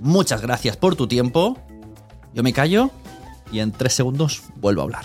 Muchas gracias por tu tiempo. Yo me callo y en tres segundos vuelvo a hablar.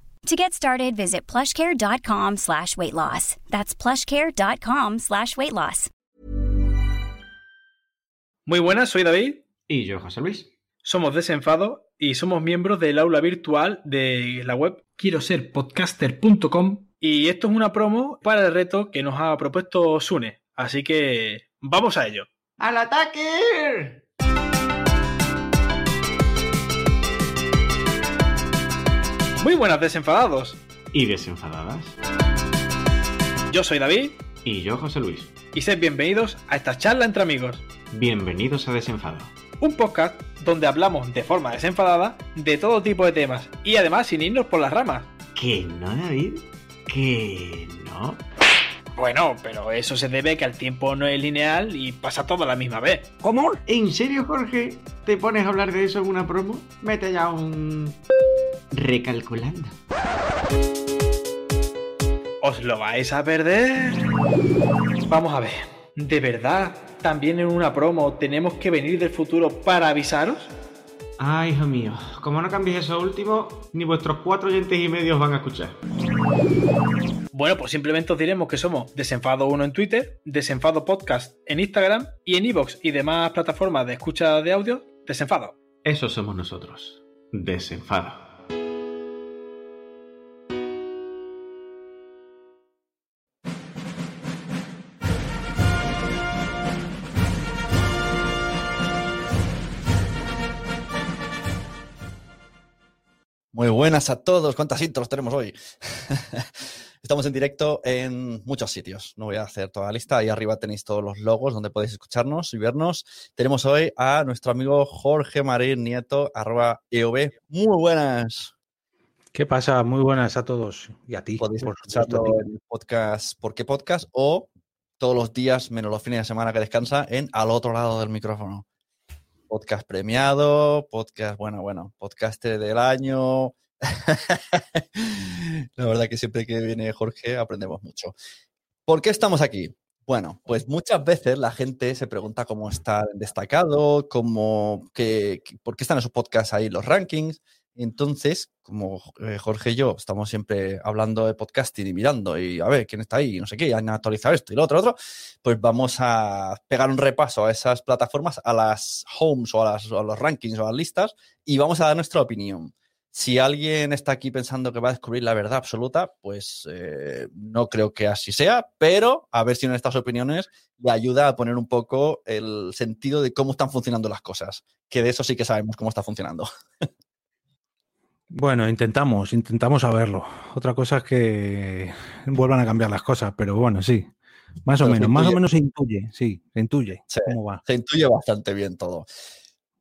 To get started, visit plushcare.com slash weight loss. That's plushcare.com slash weight loss. Muy buenas, soy David. Y yo, José Luis. Somos Desenfado y somos miembros del aula virtual de la web quiero ser podcaster.com y esto es una promo para el reto que nos ha propuesto Sune. Así que vamos a ello. ¡Al ataque! Muy buenas, desenfadados. Y desenfadadas. Yo soy David Y yo, José Luis. y sed bienvenidos a esta charla entre amigos. Bienvenidos a Desenfado. Un podcast donde hablamos de forma desenfadada de todo tipo de temas y además sin irnos por las ramas. ¿Que no, David? ¿Que no? Bueno, pero eso se debe a que el tiempo no es lineal y pasa todo a la misma vez. ¿Cómo? ¿En serio, Jorge? ¿Te pones a hablar de eso en una promo? Mete ya un... Recalculando. ¿Os lo vais a perder? Vamos a ver, ¿de verdad también en una promo tenemos que venir del futuro para avisaros? Ay, hijo mío, como no cambies eso último, ni vuestros cuatro oyentes y medio os van a escuchar. Bueno, pues simplemente os diremos que somos Desenfado1 en Twitter, Desenfado Podcast en Instagram y en iVoox y demás plataformas de escucha de audio, Desenfado. Eso somos nosotros. Desenfado. Muy buenas a todos. ¿Cuántas intros tenemos hoy? Estamos en directo en muchos sitios. No voy a hacer toda la lista. Ahí arriba tenéis todos los logos donde podéis escucharnos y vernos. Tenemos hoy a nuestro amigo Jorge Marín Nieto, arroba EOB. Muy buenas. ¿Qué pasa? Muy buenas a todos y a ti. Podéis por escucharlo en el podcast ¿Por qué podcast? O todos los días, menos los fines de semana que descansa, en al otro lado del micrófono. Podcast premiado, podcast, bueno, bueno, podcast del año. La verdad que siempre que viene Jorge aprendemos mucho. ¿Por qué estamos aquí? Bueno, pues muchas veces la gente se pregunta cómo está destacado, cómo, que, por qué están esos podcasts ahí, los rankings. Entonces, como eh, Jorge y yo estamos siempre hablando de podcasting y mirando y a ver quién está ahí, no sé qué, han actualizado esto y lo otro, otro, pues vamos a pegar un repaso a esas plataformas, a las homes o a, las- a los rankings o a las listas y vamos a dar nuestra opinión. Si alguien está aquí pensando que va a descubrir la verdad absoluta, pues eh, no creo que así sea, pero a ver si en estas opiniones le ayuda a poner un poco el sentido de cómo están funcionando las cosas, que de eso sí que sabemos cómo está funcionando. Bueno, intentamos, intentamos saberlo. Otra cosa es que vuelvan a cambiar las cosas, pero bueno, sí. Más o Pero menos, más o menos se intuye, sí, se intuye Sí. cómo va. Se intuye bastante bien todo.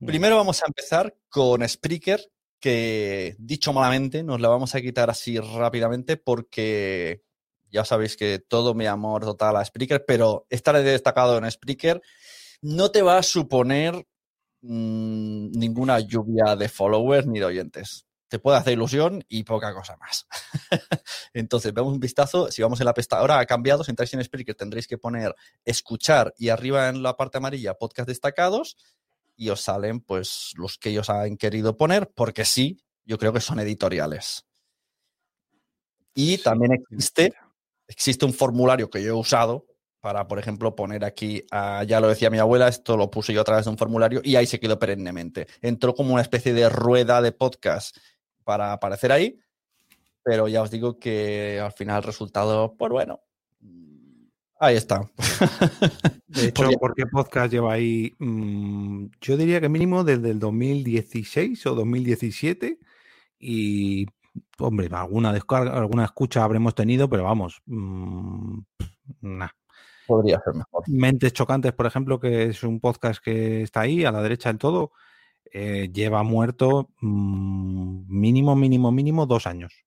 Primero vamos a empezar con Spreaker, que dicho malamente, nos la vamos a quitar así rápidamente porque ya sabéis que todo mi amor total a Spreaker, pero estar destacado en Spreaker no te va a suponer mm, ninguna lluvia de followers ni de oyentes. Te puede hacer ilusión y poca cosa más. Entonces, veamos un vistazo. Si vamos en la pestaña, ahora ha cambiado. Si entráis en Spreaker, tendréis que poner escuchar y arriba en la parte amarilla podcast destacados y os salen pues los que ellos han querido poner, porque sí, yo creo que son editoriales. Y también existe, existe un formulario que yo he usado para, por ejemplo, poner aquí, ah, ya lo decía mi abuela, esto lo puse yo a través de un formulario y ahí se quedó perennemente. Entró como una especie de rueda de podcast para aparecer ahí, pero ya os digo que al final el resultado, pues bueno, mm, ahí está. De hecho, Podría- ¿por qué podcast lleva ahí? Mm, yo diría que mínimo desde el 2016 o 2017 y, hombre, alguna descarga, alguna escucha habremos tenido, pero vamos, mm, nah. Podría ser mejor. Mentes Chocantes, por ejemplo, que es un podcast que está ahí a la derecha del todo, eh, lleva muerto mm, mínimo, mínimo, mínimo dos años.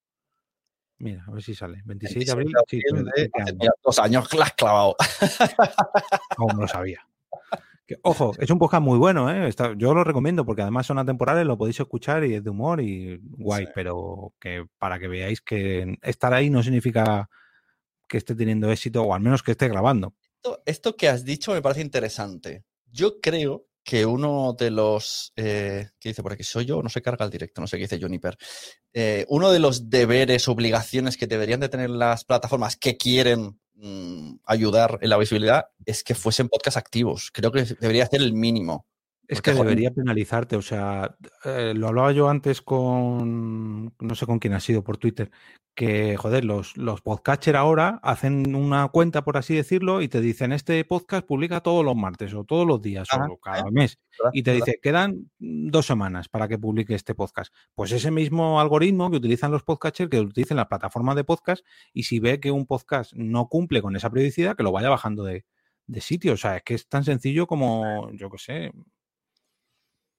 Mira, a ver si sale. 26 de abril. Mira, dos años que la has clavado. Aún no lo sabía. Que, ojo, es un podcast muy bueno, ¿eh? Está- yo lo recomiendo porque además son atemporales, lo podéis escuchar y es de humor y guay, Sí. pero que para que veáis que estar ahí no significa que esté teniendo éxito o al menos que esté grabando. Esto, esto que has dicho me parece interesante. Yo creo que uno de los. Eh, ¿Qué dice por aquí? ¿Soy yo? No se carga el directo, no sé qué dice Juniper. Eh, uno de los deberes, obligaciones que deberían de tener las plataformas que quieren mm, ayudar en la visibilidad es que fuesen podcast activos. Creo que debería ser el mínimo. Es que debería penalizarte, o sea, eh, lo hablaba yo antes con, no sé con quién ha sido por Twitter, que, joder, los, los ahora hacen una cuenta, por así decirlo, y te dicen, este podcast publica todos los martes o todos los días o cada mes, ¿verdad? y te ¿verdad? dice, quedan dos semanas para que publique este podcast. Pues ese mismo algoritmo que utilizan los podcasters, que utilizan las plataformas de podcast, y si ve que un podcast no cumple con esa periodicidad, que lo vaya bajando de, de sitio. O sea, es que es tan sencillo como, yo qué sé,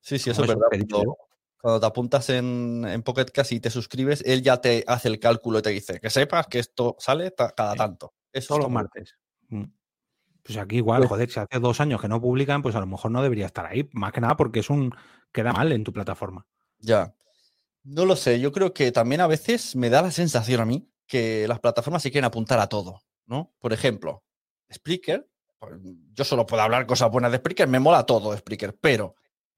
Sí, sí, eso es verdad. Cuando, cuando te apuntas en, en Pocket Cast y te suscribes, él ya te hace el cálculo y te dice que sepas que esto sale ta- cada tanto. Eso todos los martes. Mm. Pues aquí igual, Pues- joder, si hace dos años que no publican, pues a lo mejor no debería estar ahí. Más que nada porque es un queda mal en tu plataforma. Ya. No lo sé, yo creo que también a veces me da la sensación a mí que las plataformas se quieren apuntar a todo, ¿no? Por ejemplo, Spreaker, pues, yo solo puedo hablar cosas buenas de Spreaker, me mola todo Spreaker, pero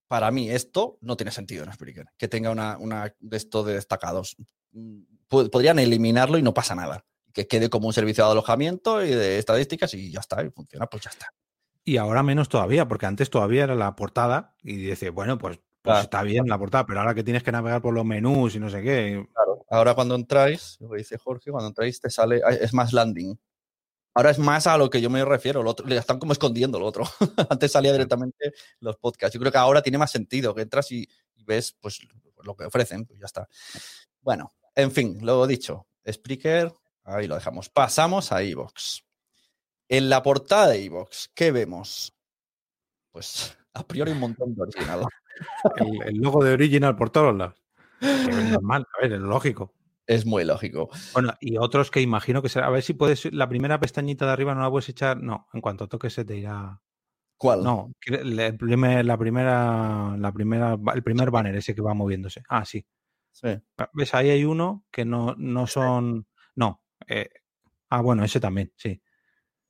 para mí esto no tiene sentido en Spreaker, que tenga una, una de esto de destacados. Mm, po- Podrían eliminarlo y no pasa nada. Que quede como un servicio de alojamiento y de estadísticas y ya está, y funciona, pues ya está. Y ahora menos todavía, porque antes todavía era la portada y dices, bueno, pues, pues Claro, está bien la portada, pero ahora que tienes que navegar por los menús y no sé qué. Claro. Ahora cuando entráis, lo que dice Jorge, cuando entráis te sale, ah, es más landing. Ahora es más a lo que yo me refiero, lo otro, le están como escondiendo lo otro. Antes salía directamente los podcasts. Yo creo que ahora tiene más sentido, que entras y, y ves pues lo que ofrecen, pues ya está. Bueno, en fin, lo dicho, Spreaker, ahí lo dejamos. Pasamos a Evox. En la portada de Evox, ¿qué vemos? Pues a priori un montón de original. El, el logo de original por todos lados. Es normal, a ver, es lógico. Es muy lógico. Bueno, y otros que imagino que será. A ver si puedes. La primera pestañita de arriba no la puedes echar. No, en cuanto toques se te irá. ¿Cuál? No, el primer- la primera, la primera, el primer banner ese que va moviéndose. Ah, sí. Sí. ¿Ves? Ahí hay uno que no, no son. No. eh, ah, bueno, ese también, sí.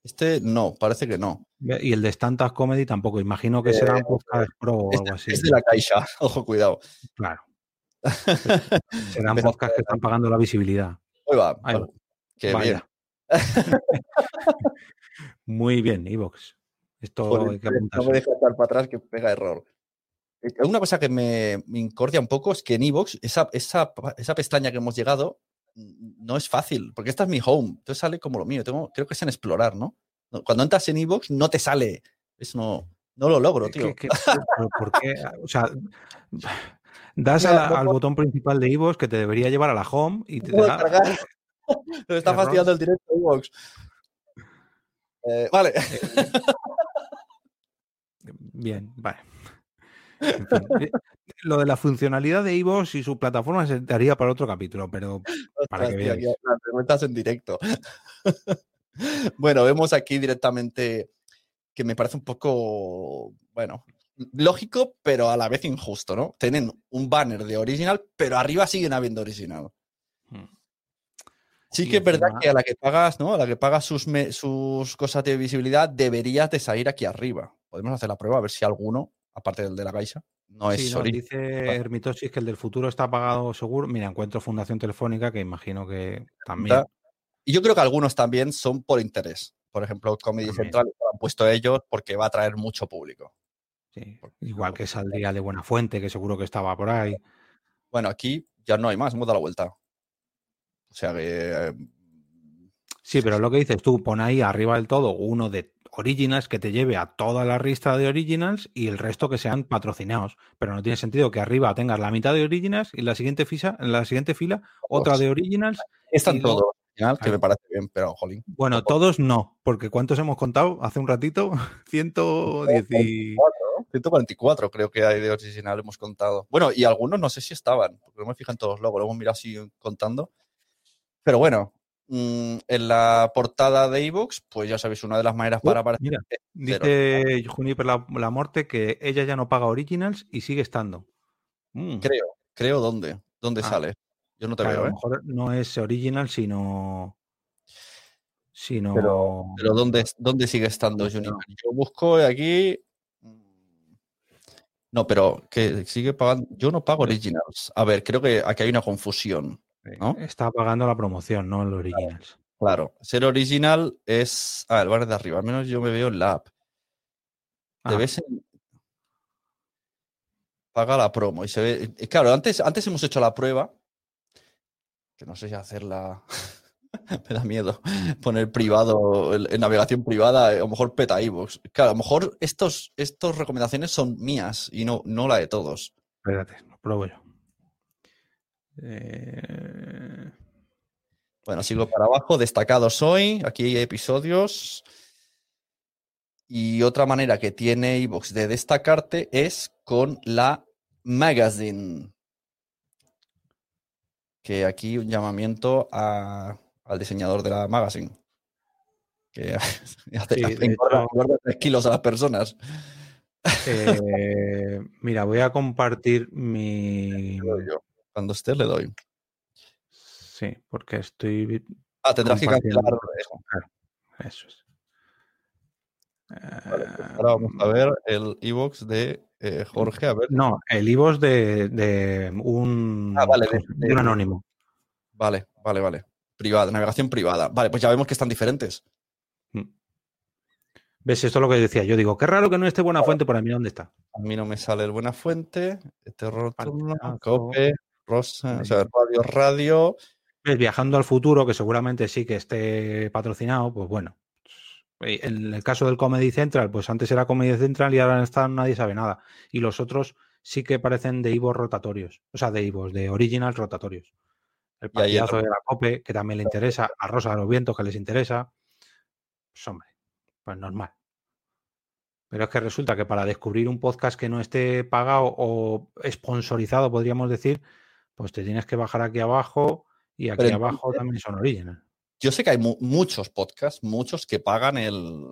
Este no, parece que no. Y el de Stand Up Comedy tampoco. Imagino que será un podcast pro o algo así. es de la caixa, ojo, cuidado. Claro. Serán podcasts que están pagando la visibilidad. Ahí va. Ahí vale. va. Qué Vaya. bien. Muy bien, Evox. Esto Joder, hay que no me deja estar para atrás que pega error. una cosa que me, me incordia un poco es que en Evox, esa, esa, esa pestaña que hemos llegado, mm, no es fácil, porque esta es mi home. Entonces sale como lo mío. Tengo, creo que es en explorar, ¿no? Cuando entras en Evox, no te sale. Eso no, no lo logro, tío. ¿Qué- qué- pero ¿Por qué? O sea, das Mira, la- al botón principal de Evox que te debería llevar a la home y te da-. Me está fastidiando el directo de Evox. Eh, vale. Bien, vale. En fin, eh, lo de la funcionalidad de Evox y su plataforma se te haría para otro capítulo, pero para que Hostia, veáis. tío, aquí las preguntas en directo. bueno, vemos aquí directamente que me parece un poco, bueno, lógico, pero a la vez injusto, ¿no? Tienen un banner de original, pero arriba siguen habiendo original. Hmm. Sí que es verdad que a la que pagas, ¿no? A la que pagas sus, me- sus cosas de visibilidad, deberías de salir aquí arriba. Podemos hacer la prueba a ver si alguno, aparte del de la Caixa, no es Sí, no, original. dice Hermitosis que el del futuro está pagado seguro. Mira, encuentro Fundación Telefónica, que imagino que también. Y yo creo que algunos también son por interés. Por ejemplo, Comedy También. Central lo han puesto ellos porque va a traer mucho público. Sí. Igual que saldría de Buena Fuente, que seguro que estaba por ahí. Bueno, aquí ya no hay más, hemos dado la vuelta. O sea que. eh, Sí, pero lo que dices tú, pon ahí arriba del todo uno de originals que te lleve a toda la lista de originals y el resto que sean patrocinados. Pero no tiene sentido que arriba tengas la mitad de originals y la siguiente fila, en la siguiente fila otra de originals. están todos que me parece bien, pero jolín. Bueno, todos no, porque ¿cuántos hemos contado hace un ratito? 110 y... 144 creo que hay de original, hemos contado. Bueno, y algunos no sé si estaban, porque no me fijan todos luego, lo hemos mirado así contando. Pero bueno, mm, en la portada de iVoox, pues ya sabéis, una de las maneras para Uh, aparecer. mira, dice Juniper la, la Morte que ella ya no paga originals y sigue estando. Mm, Creo, creo dónde, dónde Ah. sale. Yo no te claro, a veo, lo ¿eh? mejor no es original, sino... sino Pero, pero ¿dónde, ¿dónde sigue estando No, Juniper? no. Yo busco aquí. mm, No, pero que sigue pagando. Yo no pago originals. A ver, creo que aquí hay una confusión. ¿no? está pagando la promoción, no el originals. Claro, ser original es. Ah, el bar de arriba. Al menos yo me veo en la app. Ah, ves en- Paga la promo y se ve. eh, Claro, antes, antes hemos hecho la prueba. Que no sé si hacerla. me da miedo poner privado en, navegación privada. eh, A lo mejor peta iVoox. Claro, a lo mejor estos, estas recomendaciones son mías y no, no la de todos. espérate, lo pruebo yo. Eh, Bueno, sigo para abajo. Destacados hoy. Aquí hay episodios. Y otra manera que tiene iVoox de destacarte es con la magazine. Que aquí un llamamiento a- al diseñador de la magazine. Que hace, Sí, hace de engorda- hecho- engorda tres kilos a las personas. eh, mira, voy a compartir mi... Cuando esté le doy. Sí, porque estoy... Ah, tendrás que cancelar eso es. Vale, pues Eh, ahora vamos a ver el iVoox de eh, Jorge. A ver. No, el IVOS de, de un, Ah, vale, de- de un de- anónimo. Vale, vale, vale. Privada, navegación privada. Vale, pues ya vemos que están diferentes. ¿Ves? Esto es lo que decía. Yo digo, qué raro que no esté buena fuente para mí. ¿Dónde está? A mí no me sale el Buena Fuente, Terror Turno, Partidazo. Cope, Rosa, o sea, Radio Radio. ¿Ves? Viajando al futuro, que seguramente sí que esté patrocinado, pues bueno. Eh, En el caso del Comedy Central, pues antes era Comedy Central y ahora está nadie sabe nada. Y los otros sí que parecen de Ivos rotatorios. O sea, de Ivos, de Original rotatorios. El partidazo de la Cope, que también le interesa, a Rosa de los Vientos, que les interesa. Pues hombre, pues normal. Pero es que resulta que para descubrir un podcast que no esté pagado o sponsorizado, podríamos decir, pues te tienes que bajar aquí abajo y aquí Pero abajo también son original. Yo sé que hay mu- muchos podcasts, muchos que pagan el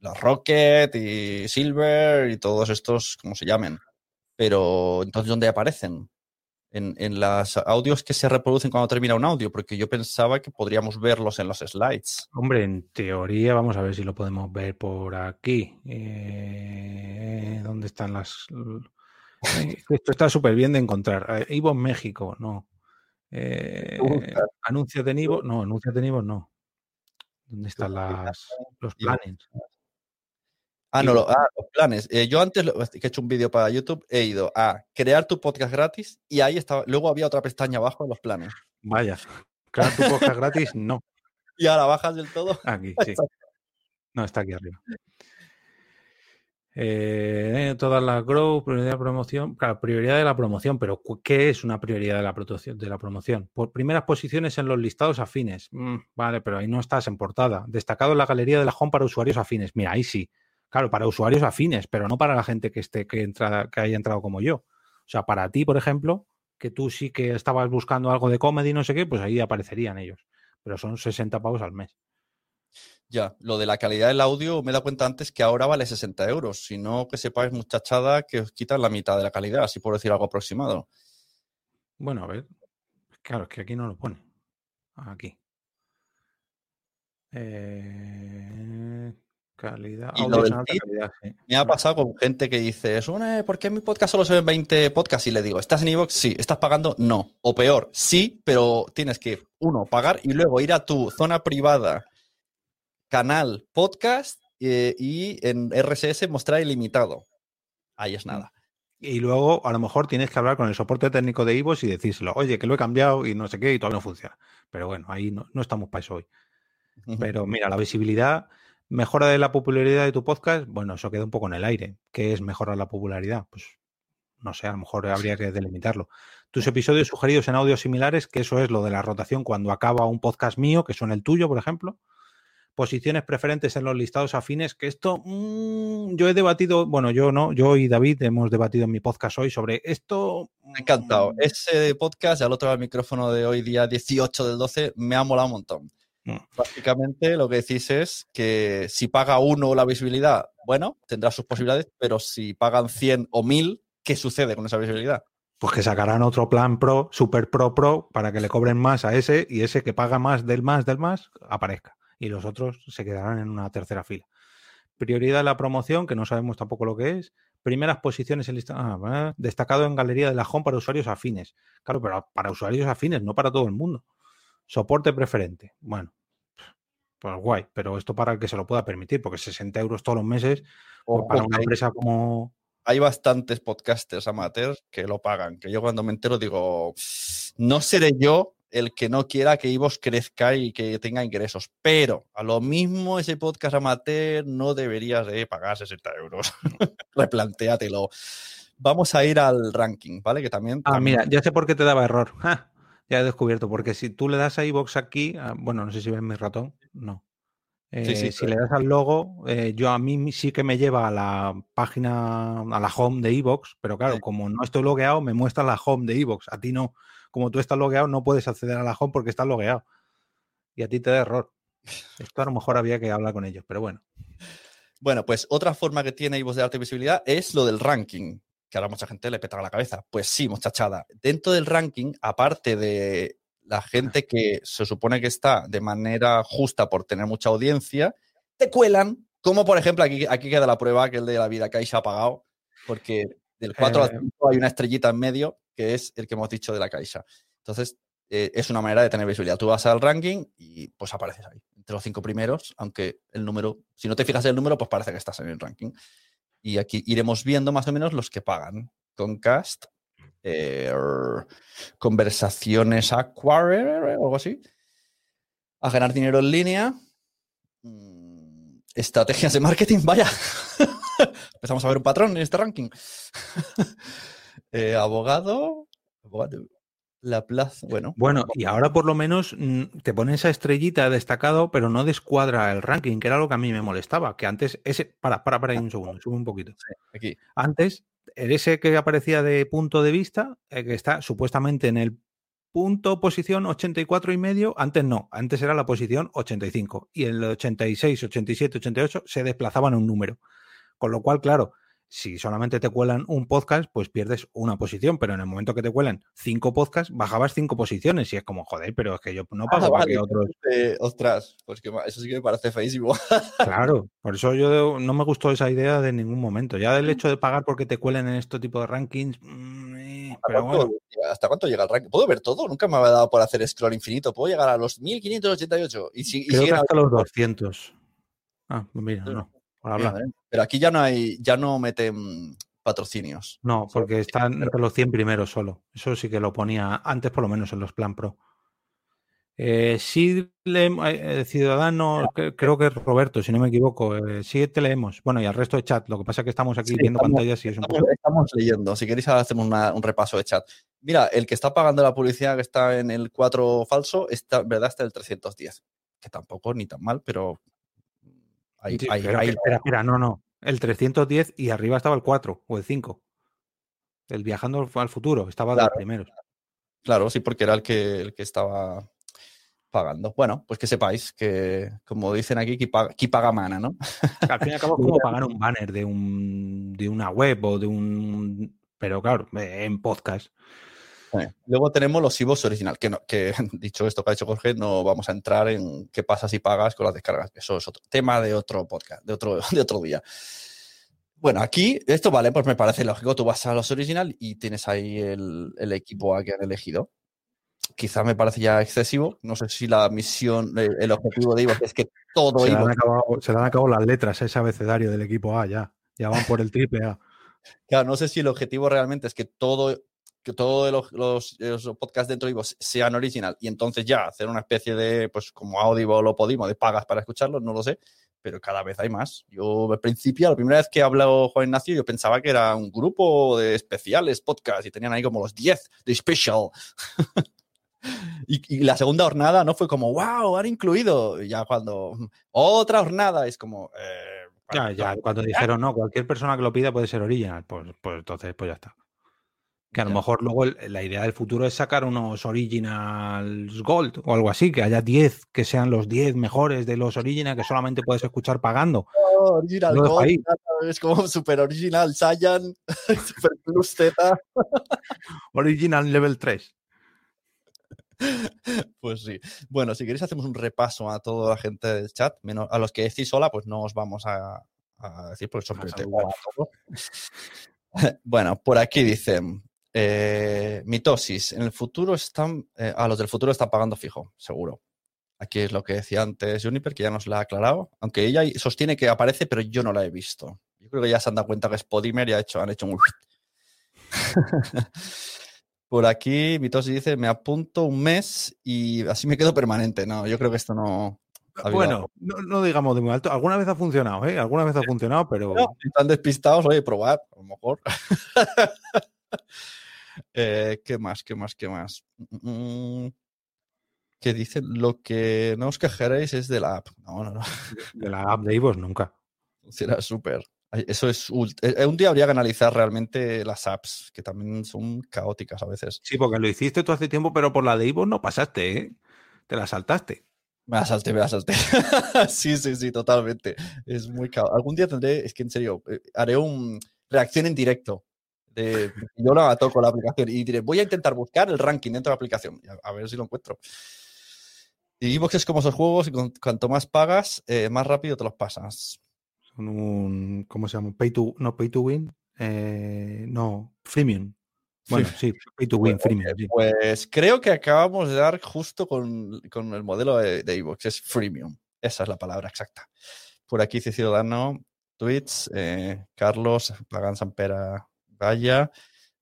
la Rocket y Silver y todos estos, como se llamen. Pero entonces, ¿dónde aparecen? En, en los audios que se reproducen cuando termina un audio, porque yo pensaba que podríamos verlos en los slides. Hombre, en teoría, vamos a ver si lo podemos ver por aquí. Eh, ¿Dónde están las...? Eh, Esto está súper bien de encontrar. Eh, Ivo México, no. Eh, anuncios de Ivo, no, anuncios de Ivo, no. ¿Dónde están las, los plannings? Ah, no, lo- ah, los planes. Eh, yo antes, que he hecho un vídeo para YouTube, he ido a crear tu podcast gratis y ahí estaba. Luego había otra pestaña abajo de los planes. Vaya. Crear tu podcast gratis, no. Y ahora bajas del todo. Aquí, sí. No, está aquí arriba. Eh, todas las grow, prioridad de promoción. Claro, prioridad de la promoción, pero ¿qué es una prioridad de la, promoción- de la promoción? Por primeras posiciones en los listados afines. Mm, vale, pero ahí no estás en portada. Destacado en la galería de la home para usuarios afines. Mira, ahí sí. Claro, para usuarios afines, pero no para la gente que esté, que entra, que haya entrado como yo. O sea, para ti, por ejemplo, que tú sí que estabas buscando algo de comedy, no sé qué, pues ahí aparecerían ellos. Pero son 60 pavos al mes. Ya, lo de la calidad del audio me he dado cuenta antes que ahora vale 60 euros. Si no, que sepáis, muchachada, que os quitan la mitad de la calidad, así por decir algo aproximado. Bueno, a ver. Claro, es que aquí no lo pone. Aquí. Eh, calidad. Sí. Me ha pasado con gente que dice, "Sune, ¿por qué en mi podcast solo se ven 20 podcasts? Y le digo, ¿estás en iVoox? Sí. ¿Estás pagando? No. O peor, sí, pero tienes que, uno, pagar y luego ir a tu zona privada, canal, podcast eh, y en RSS mostrar ilimitado. Ahí es nada. Y luego, a lo mejor tienes que hablar con el soporte técnico de iVoox y decírselo, oye, que lo he cambiado y no sé qué, y todavía no funciona. Pero bueno, ahí no, no estamos para eso hoy. Pero mira, la visibilidad, mejora de la popularidad de tu podcast, bueno, eso queda un poco en el aire. ¿Qué es mejorar la popularidad? Pues no sé, a lo mejor habría que delimitarlo. Tus episodios sugeridos en audios similares, que eso es lo de la rotación cuando acaba un podcast mío, que son el tuyo, por ejemplo. Posiciones preferentes en los listados afines, que esto mm, yo he debatido, bueno, yo no, yo y David hemos debatido en mi podcast hoy sobre esto. Me ha encantado. mm, Ese podcast, al otro lado del micrófono de hoy, día 18 del 12, me ha molado un montón. Mm. Básicamente lo que decís es que si paga uno la visibilidad, bueno, tendrá sus posibilidades, pero si pagan 100 o 1000, ¿qué sucede con esa visibilidad? Pues que sacarán otro plan pro, super pro pro, para que le cobren más a ese y ese que paga más del más del más aparezca. Y los otros se quedarán en una tercera fila. Prioridad de la promoción, que no sabemos tampoco lo que es. Primeras posiciones en lista. ah, destacado en galería de la home para usuarios afines. Claro, pero para usuarios afines, no para todo el mundo. Soporte preferente. Bueno, pues guay, pero esto para el que se lo pueda permitir, porque 60 euros todos los meses, pues para una empresa como. Hay bastantes podcasters amateurs que lo pagan, que yo cuando me entero digo, no seré yo el que no quiera que Ivos crezca y que tenga ingresos, pero a lo mismo ese podcast amateur no deberías de pagar 60 euros. Replantéatelo. Vamos a ir al ranking, ¿vale? Que también... Ah, también- mira, ya sé por qué te daba error. Ja, ya he descubierto, porque si tú le das a iVox aquí, ah, bueno, no sé si ven mi ratón, no. Sí, sí, Eh, si pero- le das al logo, eh, yo a mí sí que me lleva a la página, a la home de iVox, pero claro, Sí. como no estoy logueado, me muestra la home de iVox. A ti no. Como tú estás logueado, no puedes acceder a la home porque estás logueado. Y a ti te da error. Esto a lo mejor había que hablar con ellos, pero bueno. Bueno, pues otra forma que tiene Ivos de alta visibilidad es lo del ranking, que ahora mucha gente le peta la cabeza. Pues sí, muchachada. Dentro del ranking, aparte de la gente que se supone que está de manera justa por tener mucha audiencia, te cuelan, como por ejemplo, aquí, aquí queda la prueba que el de la vida que ha pagado, porque del 4 al Eh. 5 hay una estrellita en medio, que es el que hemos dicho de la Caixa. Entonces, eh, es una manera de tener visibilidad. Tú vas al ranking y pues apareces ahí, entre los cinco primeros, aunque el número, si no te fijas en el número, pues parece que estás en el ranking. Y aquí iremos viendo más o menos los que pagan. Concast, eh, conversaciones Aquare, o algo así. A ganar dinero en línea. mm, Estrategias de marketing, vaya. Empezamos a ver un patrón en este ranking. Eh, abogado. Abogado. La plaza. Bueno. Bueno, y ahora por lo menos mm, te pone esa estrellita destacado, pero no descuadra el ranking, que era lo que a mí me molestaba. Que antes, ese. Para, para, para ahí un segundo, sube un poquito. Aquí. Antes, el ese que aparecía de punto de vista, eh, que está supuestamente en el punto posición 84 y medio, antes no, antes era la posición 85 y en el 86, 87, 88 se desplazaban un número. Con lo cual, claro, si solamente te cuelan un podcast, pues pierdes una posición, pero en el momento que te cuelan cinco podcasts, bajabas cinco posiciones y es como, joder, pero es que yo no pago Ah, para vale. que otros... Eh, ostras, pues que eso sí que me parece feísimo. Claro, por eso yo no me gustó esa idea de ningún momento. Ya del hecho de pagar porque te cuelen en este tipo de rankings, mm, eh, ¿Hasta pero cuánto, bueno. llega- ¿Hasta cuánto llega el ranking? ¿Puedo ver todo? Nunca me había dado por hacer scroll infinito. Puedo llegar a los 1588 y, si, y Creo que hasta los 200. Ah, pues mira, no. Pero aquí ya no hay, ya no meten patrocinios. No, porque están entre los 100 primeros solo. Eso sí que lo ponía antes, por lo menos en los Plan Pro. Eh, sí, le, eh, Ciudadanos, que- creo que es Roberto, si no me equivoco. eh, sí, te leemos. Bueno, y al resto de chat. Lo que pasa es que estamos aquí Sí, viendo estamos- pantallas y es un Estamos, poco. estamos leyendo. Si queréis, hacemos una- un repaso de chat. Mira, el que está pagando la publicidad que está en el 4 falso, está, verdad, está en el 310. Que tampoco ni tan mal, pero. Ahí, Sí, ahí- ahí que- espera, espera, no, no. El 310 y arriba estaba el 4 o el 5. El viajando al- futuro, estaba de los Claro. primeros. Claro, sí, porque era el que, el que estaba pagando. Bueno, pues que sepáis que, como dicen aquí, qui paga, paga mana, ¿no? Que Al fin y al cabo es como pagar un banner de, un, de una web o de un. Pero claro, en podcast. Eh, Luego tenemos los IVOs original, que, no, que dicho esto que ha dicho Jorge, no vamos a entrar en qué pasa si pagas con las descargas. Eso es otro tema de otro podcast, de otro, de otro día. Bueno, aquí esto vale, pues me parece lógico. Tú vas a los original y tienes ahí el, el equipo a que han elegido. Quizás me parece ya excesivo. No sé si la misión, el, el objetivo de IVOS es que todo Se le, han IVOS acabado, se le han acabado las letras a ese abecedario del equipo A ya. Ya van por el triple A. Claro, no sé si el objetivo realmente es que todo que todos los, los- los podcasts dentro de iVoox sean original y entonces ya hacer una especie de, pues como Audible o Podimo, de pagas para escucharlos, no lo sé, pero cada vez hay más. Yo al principio, la primera vez que habló Juan Ignacio, yo pensaba que era un grupo de especiales podcast y tenían ahí como los 10 de special. y, y la segunda jornada no fue como, wow, han incluido. Y ya cuando otra jornada es como... eh, Ya, ya, cuando dijeron, no, cualquier persona que lo pida puede ser original, pues, pues entonces, pues ya está. Que a lo mejor luego el- la idea del futuro es sacar unos Originals Gold o algo así, que haya 10 que sean los 10 mejores de los Original que solamente puedes escuchar pagando. Oh, original Gold, es como super original Saiyan, super plus Z. Original Level 3. Pues sí. Bueno, si queréis hacemos un repaso a toda la gente del chat, menos a los que decís sola, pues no os vamos a, a decir porque son. Bueno, por aquí dicen eh, mitosis. En el futuro están, eh, a los del futuro están pagando fijo, seguro. Aquí es lo que decía antes Juniper, que ya nos la ha aclarado, aunque ella sostiene que aparece, pero yo no la he visto. Yo creo que ya se han dado cuenta que es Podimer y ha hecho, han hecho un... Por aquí, Mitosis dice, me apunto un mes y así me quedo permanente. No, yo creo que esto no... Bueno, no, no digamos de muy alto. Alguna vez ha funcionado, ¿eh? Alguna vez ha funcionado, pero No, están despistados, oye, probar, a lo mejor. Eh, ¿Qué más? ¿Qué más? ¿Qué más? Mm, ¿Qué dicen? Lo que no os quejaréis es de la app. No, no, no. de la app de Ivos nunca. Funciona súper. Eso es. ult- eh, Un día habría que analizar realmente las apps, que también son caóticas a veces. Sí, porque lo hiciste tú hace tiempo, pero por la de Ivos no pasaste, ¿eh? Te la saltaste. Me la salté, me la salté. sí, sí, sí, totalmente. Es muy caótico. Algún día tendré, es que en serio, eh, haré un reacción en directo. De, yo la toco la aplicación y diré, voy a intentar buscar el ranking dentro de la aplicación. A, a ver si lo encuentro. Y Xbox es como esos juegos y con- cuanto más pagas, eh, más rápido te los pasas. Son un. ¿Cómo se llama? Pay to, no, pay to win. Eh, no, freemium. Bueno, sí, pay to win, freemium. sí. Pues creo que acabamos de dar justo con, con el modelo de, de Xbox, es freemium. Esa es la palabra exacta. Por aquí dice Ciudadano, tweets, eh, Carlos, Pagan Sampera, Vaya,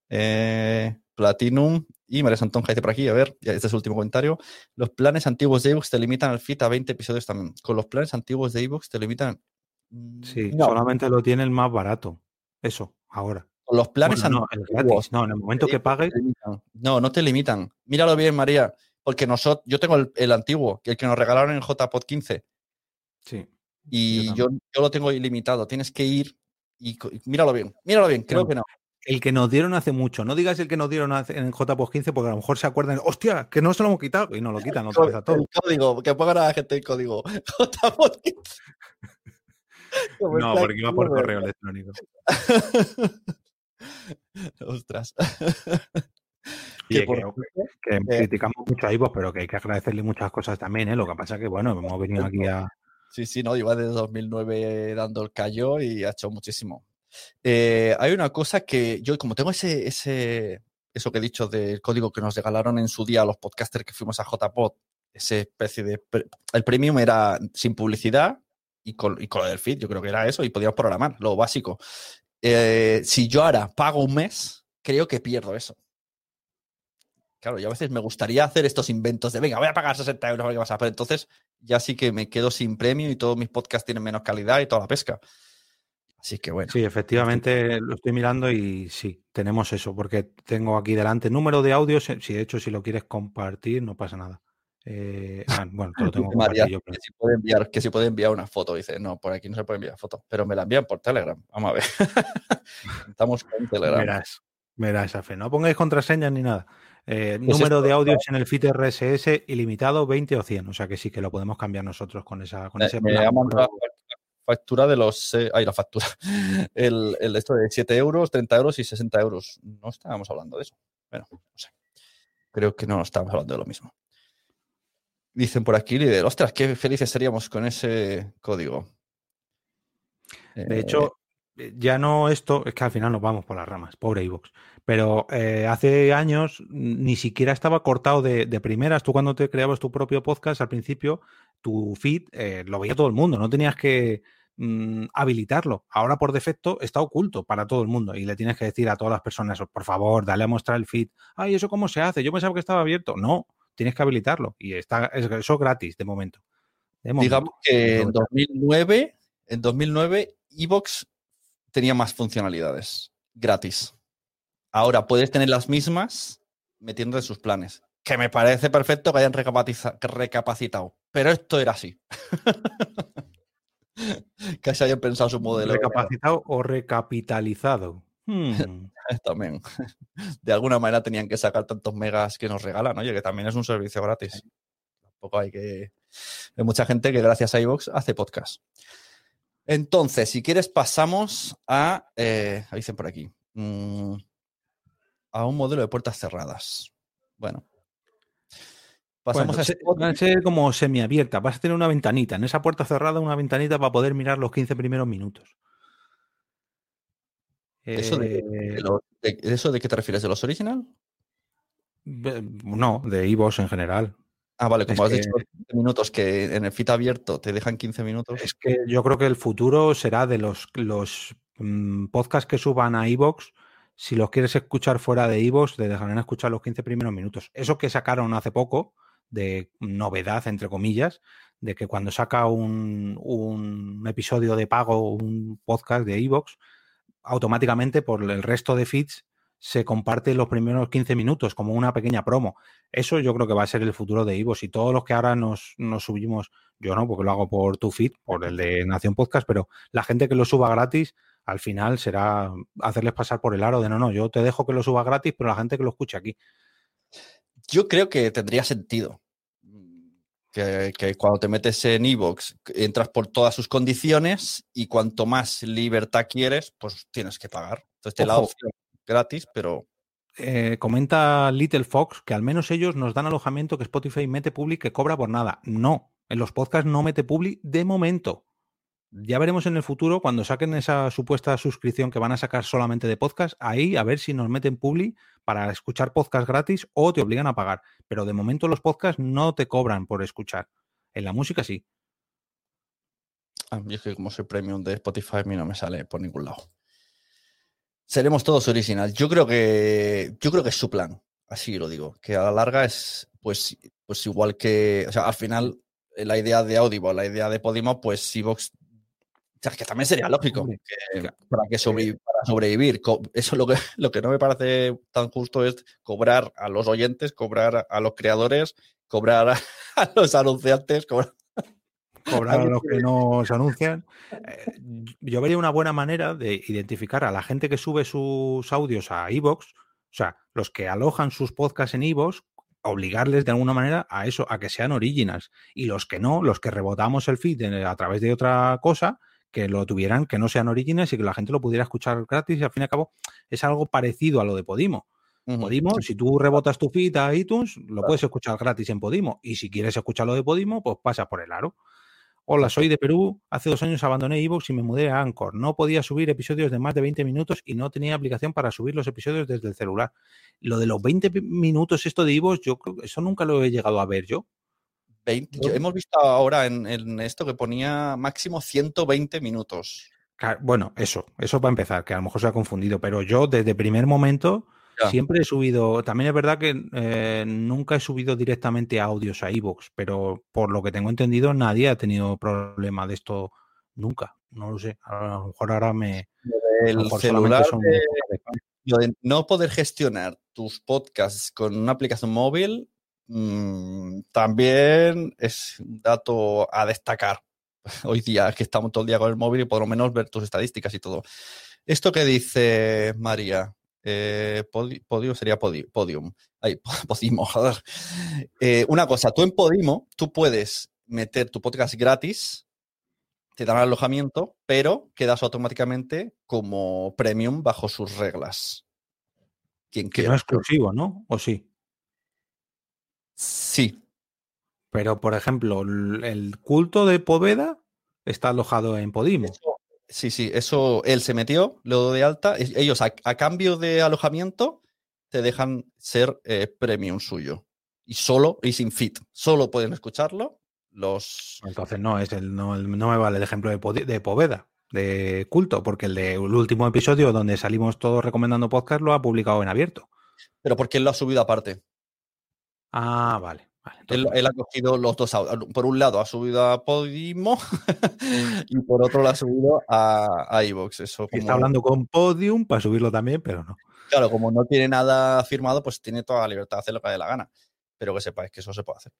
eh, Platinum y María Santonja dice por aquí, a ver, este es el último comentario. Los planes antiguos de Xbox te limitan al feed a 20 episodios también. Con los planes antiguos de Xbox te limitan... Mm, Sí, no, solamente lo tiene el más barato. Eso, ahora. con los planes Bueno, no, el antiguos gratis. No, en el momento que pagues. No, no te limitan. Míralo bien, María. Porque nosotros, yo tengo el, el antiguo, el que nos regalaron en JPod 15, Sí. y Yo yo, yo lo tengo ilimitado. Tienes que ir y, míralo bien. Míralo bien, creo Bueno, que no. El que nos dieron hace mucho. No digas el que nos dieron hace- en JPOS 15 porque a lo mejor se acuerdan, hostia, que no se lo hemos quitado y nos lo quitan otra vez a todos. El código, que pongan a la gente el código. JPod 15. Como No, porque iba por correo electrónico. Ostras. Oye, Que que- Que Eh, criticamos mucho a Ivo, pero que hay que agradecerle muchas cosas también, ¿eh? Lo que pasa que, bueno, hemos venido aquí a... Sí, sí, no, lleva desde 2009 dando el callo y ha hecho muchísimo. Eh, hay una cosa que yo, como tengo ese, ese, eso que he dicho del código que nos regalaron en su día los podcasters que fuimos a JPod, esa especie de. El premium era sin publicidad, y con, y con del feed, yo creo que era eso, y podíamos programar, lo básico. Eh, si yo ahora pago un mes, creo que pierdo eso. Claro, yo a veces me gustaría hacer estos inventos de, venga, voy a pagar 60 euros, a qué pasa, pero entonces ya sí que me quedo sin premio y todos mis podcasts tienen menos calidad y toda la pesca. Así que bueno. Sí, efectivamente lo estoy mirando y sí, tenemos eso, porque tengo aquí delante número de audios. Si de hecho, si lo quieres compartir, no pasa nada. Eh, ah, bueno, te lo tengo María, que, si puede enviar, que si puede enviar una foto. Dice, no, por aquí no se puede enviar foto, pero me la envían por Telegram. Vamos a ver. Estamos con Telegram. Verás, verás, Afe. No pongáis contraseñas ni nada. Eh, Pues número esto- de audios en el feed RSS ilimitado 20 o 100. O sea que sí que lo podemos cambiar nosotros con, esa, con Me, ese me plan. ha mandado factura de los. eh, ay, la factura. El, el esto de 7 euros, 30 euros y 60 euros. No estábamos hablando de eso. Bueno, no sé. Creo que no estábamos hablando de lo mismo. Dicen por aquí, líder, ostras, qué felices seríamos con ese código. De hecho, eh, ya no esto, es que al final nos vamos por las ramas, pobre iVoox. Pero eh, hace años ni siquiera estaba cortado de, de primeras. Tú cuando te creabas tu propio podcast, al principio, tu feed eh, lo veía todo el mundo, no tenías que mm, habilitarlo. Ahora por defecto está oculto para todo el mundo y le tienes que decir a todas las personas, por favor, dale a mostrar el feed. Ay, ¿eso cómo se hace? Yo pensaba que estaba abierto. No, tienes que habilitarlo y está, es, eso gratis de momento. De momento. digamos que en Aprovechar. 2009, en 2009, Evox tenía más funcionalidades gratis. Ahora puedes tener las mismas metiendo en sus planes. Que me parece perfecto que hayan recapacitado. Pero esto era así. que se hayan pensado su modelo. Recapacitado o recapitalizado. Hmm. También. De alguna manera tenían que sacar tantos megas que nos regalan, oye, que también es un servicio gratis. Tampoco hay que. Hay mucha gente que gracias a iVoox hace podcast. Entonces, si quieres, pasamos a. Eh, dicen por aquí. mm, a un modelo de puertas cerradas. Bueno. Pasamos Bueno, a a ser como semiabierta. Vas a tener una ventanita. En esa puerta cerrada, una ventanita para poder mirar los 15 primeros minutos. ¿Eso de, Eh, de de- ¿Eso de qué te refieres? ¿De los original? no, de iVoox en general. Ah, vale, como Es has que- dicho, 15 minutos que en el feed abierto te dejan 15 minutos. Es que yo creo que el futuro será de los, los mm, podcasts que suban a iVoox. Si los quieres escuchar fuera de iVoox, te dejarán escuchar los 15 primeros minutos. Eso que sacaron hace poco, de novedad, entre comillas, de que cuando saca un, un episodio de pago, un podcast de iVoox, automáticamente por el resto de feeds se comparte los primeros 15 minutos como una pequeña promo. Eso yo creo que va a ser el futuro de iVoox y todos los que ahora nos, nos subimos, yo no, porque lo hago por tu feed, por el de Nación Podcast, pero la gente que lo suba gratis, al final será hacerles pasar por el aro de no, no, yo te dejo que lo suba gratis, pero la gente que lo escuche aquí. Yo creo que tendría sentido. Que, que cuando te metes en Evox entras por todas sus condiciones y cuanto más libertad quieres, pues tienes que pagar. Entonces te la opción gratis, pero Eh, comenta Little Fox que al menos ellos nos dan alojamiento que Spotify mete public que cobra por nada. No, en los podcasts no mete public de momento. Ya veremos en el futuro cuando saquen esa supuesta suscripción que van a sacar solamente de podcast, ahí a ver si nos meten public para escuchar podcast gratis o te obligan a pagar. Pero de momento los podcasts no te cobran por escuchar. En la música sí. a mí es que como soy premium de Spotify, a mí no me sale por ningún lado. Seremos todos original. Yo creo que yo creo que es su plan. Así lo digo. Que a la larga es pues, pues igual que. O sea, al final, eh, la idea de Audible, la idea de Podimo, pues Evox. O sea, que también sería lógico. Que para, que sobrevi- para sobrevivir. Eso lo que, lo que no me parece tan justo es cobrar a los oyentes, cobrar a los creadores, cobrar a, a los anunciantes, cobrar. Cobrar a los que no se anuncian. Eh, yo vería una buena manera de identificar a la gente que sube sus audios a iVoox, o sea, los que alojan sus podcasts en iVoox, obligarles de alguna manera a eso, a que sean originals. Y los que no, los que rebotamos el feed a través de otra cosa, que lo tuvieran, que no sean originals y que la gente lo pudiera escuchar gratis. Y al fin y al cabo es algo parecido a lo de Podimo. Podimo, si tú rebotas tu feed a iTunes, lo puedes escuchar gratis en Podimo. Y si quieres escucharlo de Podimo, pues pasa por el aro. Hola, soy de Perú. Hace dos años abandoné iVoox y me mudé a Anchor. No podía subir episodios de más de 20 minutos y no tenía aplicación para subir los episodios desde el celular. Lo de los 20 pi- minutos, esto de iVoox, yo creo que eso nunca lo he llegado a ver yo. 20. Yo- hemos visto ahora en, en esto que ponía máximo 120 minutos. Claro, Bueno, eso, eso para empezar, que a lo mejor se ha confundido, pero yo desde primer momento Ya. siempre he subido, también es verdad que eh, nunca he subido directamente audios a iVoox, pero por lo que tengo entendido nadie ha tenido problema de esto nunca, no lo sé, a lo mejor ahora me... El mejor celular son de- de no poder gestionar tus podcasts con una aplicación móvil mm, también es un dato a destacar. Hoy día que estamos todo el día con el móvil y por lo menos ver tus estadísticas y todo. Esto que dice María, eh, podi- Podio sería podi- Podium. Ay, Podimo, joder. Eh, una cosa, tú en Podimo, tú puedes meter tu podcast gratis, te dan alojamiento, pero quedas automáticamente como premium bajo sus reglas. Quien Que no quiera. es exclusivo, ¿no? ¿O sí? Sí, Pero, por ejemplo, el, el culto de Poveda está alojado en Podimo. eso- sí, sí, eso él se metió, lo de alta. Ellos, a, a cambio de alojamiento, te dejan ser eh, premium suyo. Y solo, y sin fit. Solo pueden escucharlo los. Entonces no, es el, no, el- no me vale el ejemplo de, de Poveda, de culto, porque el de el último episodio donde salimos todos recomendando podcast lo ha publicado en abierto. Pero porque él lo ha subido aparte. Ah, vale. Vale, Él, entonces- él ha cogido los dos. au- Por un lado ha subido a Podimo y por otro lo ha subido a, a iVoox. Eso Está hablando con Podium para subirlo también, pero no. Claro, como no tiene nada firmado, pues tiene toda la libertad de hacer lo que le dé la gana. Pero que sepáis que eso se puede hacer.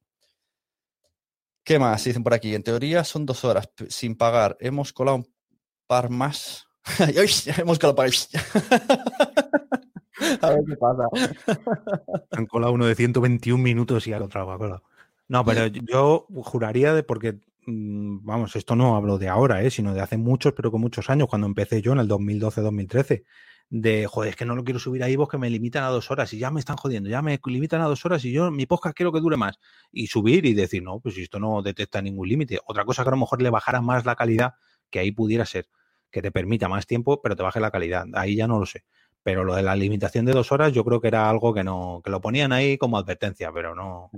¿Qué más? Dicen por aquí. En teoría son dos horas sin pagar. Hemos colado un par más. Ay, Hemos colado par. A ver qué pasa. Han colado uno de 121 minutos y ha. No, pero yo juraría de porque, mm, vamos, esto no hablo de ahora, ¿eh? sino de hace muchos, pero con muchos años, cuando empecé yo en el 2012-2013, de, joder, es que no lo quiero subir a iVoox que me limitan a dos horas y ya me están jodiendo, ya me limitan a dos horas y yo mi podcast quiero que dure más. Y subir y decir, no, pues esto no detecta ningún límite. Otra cosa que a lo mejor le bajara más la calidad, que ahí pudiera ser, que te permita más tiempo, pero te baje la calidad. Ahí ya no lo sé. Pero lo de la limitación de dos horas, yo creo que era algo que no, que lo ponían ahí como advertencia, pero no.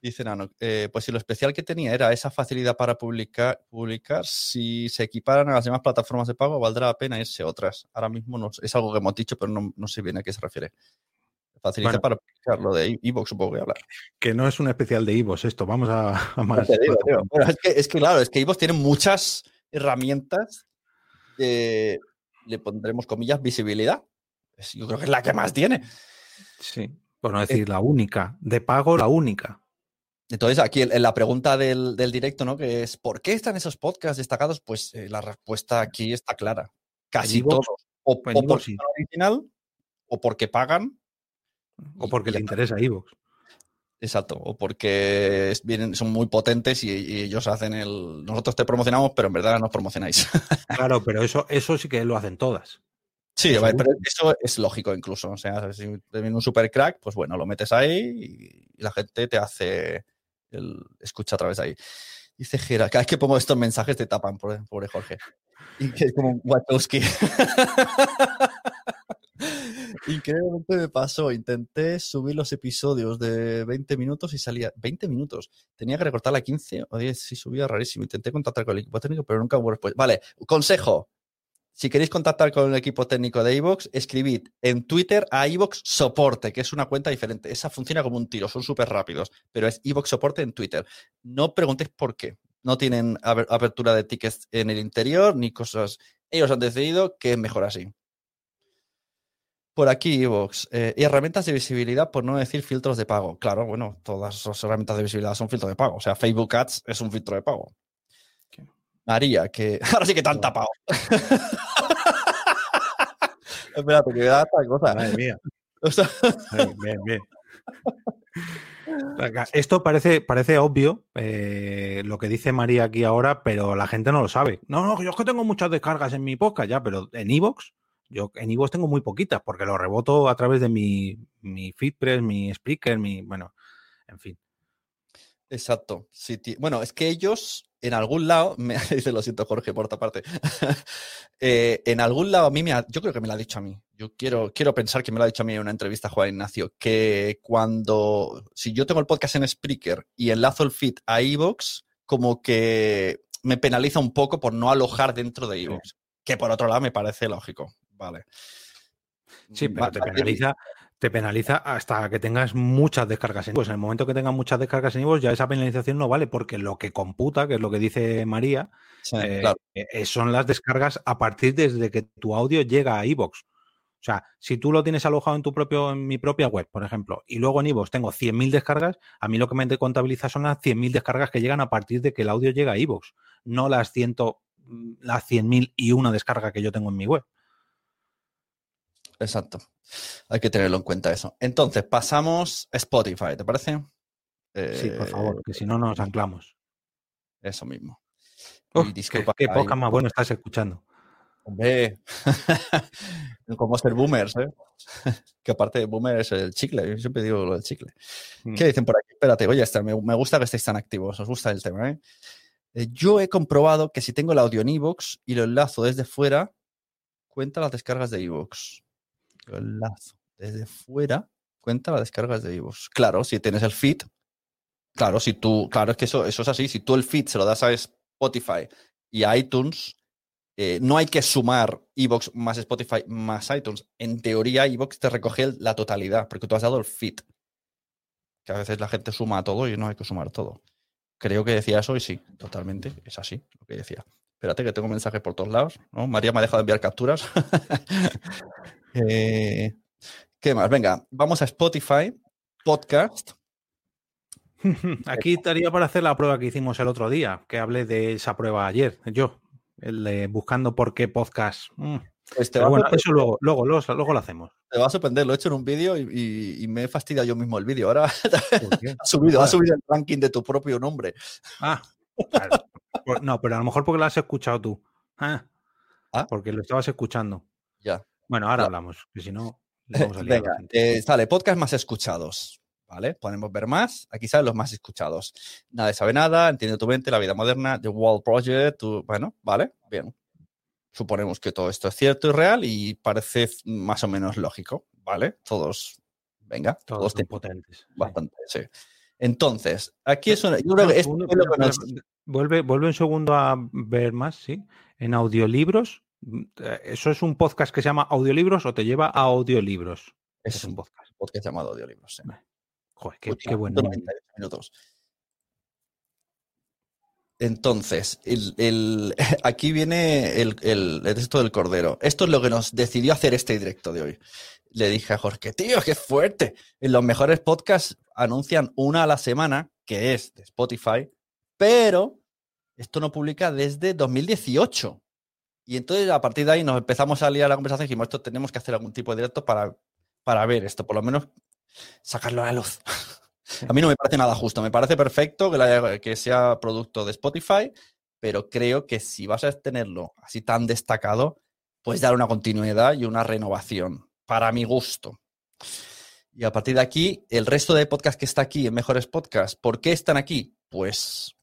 Dice Nano, eh, pues si lo especial que tenía era esa facilidad para publicar, publicar, si se equiparan a las demás plataformas de pago, valdrá la pena irse a otras. Ahora mismo no, es algo que hemos dicho, pero no, no sé bien a qué se refiere. Facilidad Bueno. para publicar, lo de iVoox supongo que hablar. Que no es un especial de Ivos esto, vamos a, a más. Digo. Bueno, es, que, es que claro, es que iVoox tiene muchas herramientas que le pondremos comillas visibilidad. Yo creo que es la que más tiene. Sí, por no decir la única. De pago, la única. Entonces, aquí en la pregunta del, del directo, ¿no? Que es ¿por qué están esos podcasts destacados? Pues eh, la respuesta aquí está clara. Casi todos. O, o porque sí. original, o porque pagan. O porque le interesa a Ivox. Exacto. O porque es- vienen, son muy potentes y, y ellos hacen el. Nosotros te promocionamos, pero en verdad nos promocionáis. Claro, pero eso, eso sí que lo hacen todas. Sí, Eso vale, es pero eso es lógico incluso. O sea, si te viene un super crack, pues bueno, lo metes ahí y, la gente te hace el escucha a través de ahí. Dice Gera, cada vez que pongo estos mensajes te tapan, pobre, Jorge. Y que es como un Wachowski. Increíblemente me pasó. Intenté subir los episodios de 20 minutos y salía 20 minutos. Tenía que recortarla a 15 o 10 si subía rarísimo. Intenté contactar con el equipo técnico, pero nunca hubo respuesta. Vale, consejo. Si queréis contactar con el equipo técnico de iVoox, escribid en Twitter a iVoox Soporte, que es una cuenta diferente. Esa funciona como un tiro, son súper rápidos, pero es iVoox Soporte en Twitter. No preguntéis por qué. No tienen apertura de tickets en el interior ni cosas. Ellos han decidido que es mejor así. Por aquí, iVoox. eh, y herramientas de visibilidad, por no decir filtros de pago. Claro, bueno, todas las herramientas de visibilidad son filtros de pago. O sea, Facebook Ads es un filtro de pago. María, que ahora sí que te han tapado. Espérate, que me da esta cosa. Madre mía. O sea, Ay, bien, bien. Esto parece, parece obvio, eh, lo que dice María aquí ahora, pero la gente no lo sabe. No, no, yo es que tengo muchas descargas en mi podcast ya, pero en iVoox, yo en iVoox tengo muy poquitas, porque lo reboto a través de mi, mi Feedpress, mi Spreaker, mi, bueno, en fin. Exacto. Bueno, es que ellos en algún lado, me dice lo siento Jorge por otra parte, Eh, en algún lado a mí me ha, yo creo que me lo ha dicho a mí, yo quiero, quiero pensar que me lo ha dicho a mí en una entrevista a Juan Ignacio, que cuando, si yo tengo el podcast en Spreaker y enlazo el feed a Evox, como que me penaliza un poco por no alojar dentro de Evox, que por otro lado me parece lógico, vale. Sí, pero Va- te penaliza, te penaliza hasta que tengas muchas descargas en. En el momento que tengas muchas descargas en iVoox, ya esa penalización no vale, porque lo que computa, que es lo que dice María, Sí, eh, claro. eh, son las descargas a partir desde que tu audio llega a iVoox. O sea, si tú lo tienes alojado en tu propio, en mi propia web, por ejemplo, y luego en iVoox tengo 100.000 descargas, a mí lo que me contabiliza son las 100.000 descargas que llegan a partir de que el audio llega a iVoox, no las 100, las 100.000 y una descarga que yo tengo en mi web. Exacto. Hay que tenerlo en cuenta eso. Entonces, pasamos a Spotify, ¿te parece? Sí, por Eh, favor, que si no nos anclamos. Eso mismo. Y qué, disculpa, qué podcast más bueno estás escuchando. Hombre, como ser boomers, ¿eh? que aparte de boomer es el chicle. Yo siempre digo lo del chicle. Mm. ¿Qué dicen por aquí? Espérate, oye, este, me, me gusta que estéis tan activos. Os gusta el tema, ¿eh? Eh, Yo he comprobado que si tengo el audio en iVoox y lo enlazo desde fuera, cuenta las descargas de iVoox. Enlazo desde fuera, cuenta las descargas de iVoox. Claro, si tienes el feed, claro, si tú, claro, es que eso, eso es así. Si tú el feed se lo das a Spotify y a iTunes, eh, no hay que sumar iVoox más Spotify más iTunes. En teoría, iVoox te recoge la totalidad, porque tú has dado el feed. Que a veces la gente suma todo y no hay que sumar todo. Creo que decía eso y sí, totalmente. Es así lo que decía. Espérate que tengo mensajes por todos lados. ¿no? María me ha dejado de enviar capturas. Eh, ¿Qué más? Venga, vamos a Spotify, podcast. Aquí estaría para hacer la prueba que hicimos el otro día, que hablé de esa prueba ayer, yo, el de buscando por qué podcast. Mm. Pues te, va bueno, eso luego, luego, luego, luego lo hacemos. te va a sorprender, lo he hecho en un vídeo y, y- y me he fastidiado yo mismo el vídeo. Ahora ha subido, ha subido el ranking de tu propio nombre. Ah, claro. No, pero a lo mejor porque lo has escuchado tú. Ah, Ah. porque lo estabas escuchando. Ya. Bueno, ahora hablamos, que si no, vamos a liar Venga, eh, sale, podcast más escuchados. ¿Vale? Podemos ver más. Aquí salen los más escuchados. Nadie sabe nada, entiende tu mente, la vida moderna, The Wall Project. tu- Bueno, vale, bien. Suponemos que todo esto es cierto y real y parece más o menos lógico, ¿vale? Todos, venga, Todos todos son potentes. bastante, sí. Entonces, aquí es una. Yo creo No, que esto segundo, es lo que espera, nos- espera, Vuelve, vuelve un segundo a ver más, ¿sí? En audiolibros, ¿eso es un podcast que se llama audiolibros o te lleva a audiolibros? es Es un un podcast. podcast llamado Audiolibros. Joder, qué, qué buen nombre. 198 minutos. Entonces, el- el- aquí viene el, el, el texto del Cordero. Esto es lo que nos decidió hacer este directo de hoy. Le dije a Jorge, tío, qué fuerte. En los mejores podcasts anuncian una a la semana, que es de Spotify, pero esto no publica desde 2018. Y entonces a partir de ahí nos empezamos a liar la conversación y dijimos, esto tenemos que hacer algún tipo de directo para, para ver esto, por lo menos sacarlo a la luz. A mí no me parece nada justo, me parece perfecto que, la- que sea producto de Spotify, pero creo que si vas a tenerlo así tan destacado, puedes dar una continuidad y una renovación, para mi gusto. Y a partir de aquí, el resto de podcast que está aquí en Mejores Podcasts, ¿por qué están aquí? Pues...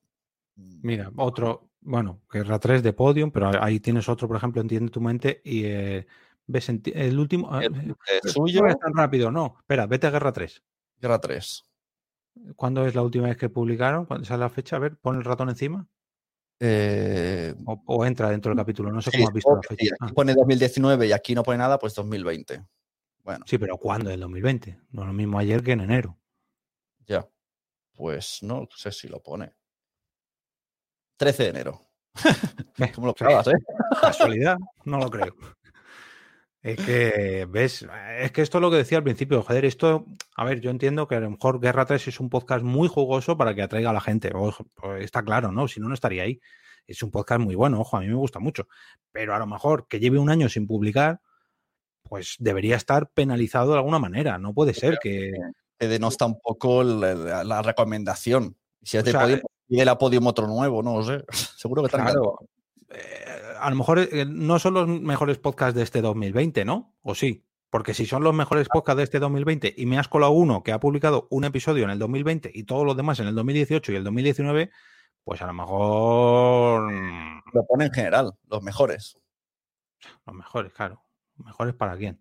Mira, otro, bueno, Guerra 3 de Podium, pero ahí tienes otro, por ejemplo, Entiende tu mente y eh, ves el último. El, eh, el no suyo, es tan rápido, no. Espera, vete a Guerra 3. Guerra 3. ¿Cuándo es la última vez que publicaron? ¿Cuándo es la fecha? A ver, pon el ratón encima. Eh, O, o entra dentro del capítulo. No sé sí, cómo has visto la fecha. sí, Ah, aquí pone 2019 y aquí no pone nada, pues 2020. Bueno, sí, pero ¿cuándo? El 2020. No es lo mismo ayer que en enero. ya. Pues no sé si lo pone. 13 de enero. ¿Cómo lo eh? Casualidad, no lo creo. Es que, ¿ves? Es que esto es lo que decía al principio, joder, esto, a ver, yo entiendo que a lo mejor Guerra 3 es un podcast muy jugoso para que atraiga a la gente, pues está claro, ¿no? Si no, no estaría ahí. Es un podcast muy bueno, ojo, a mí me gusta mucho, pero a lo mejor que lleve un año sin publicar, pues debería estar penalizado de alguna manera, no puede ser que... Te denosta un poco la, recomendación. Si es O de sea, Podium, pide la Podium otro nuevo, no lo sé. Seguro que Claro, eh, a lo mejor eh, no son los mejores podcasts de este 2020, ¿no? ¿O sí? Porque si son los mejores podcasts de este 2020 y me has colado uno que ha publicado un episodio en el 2020 y todos los demás en el 2018 y el 2019, pues a lo mejor mm, Lo pone en general, los mejores. los mejores, claro. ¿Mejores para quién?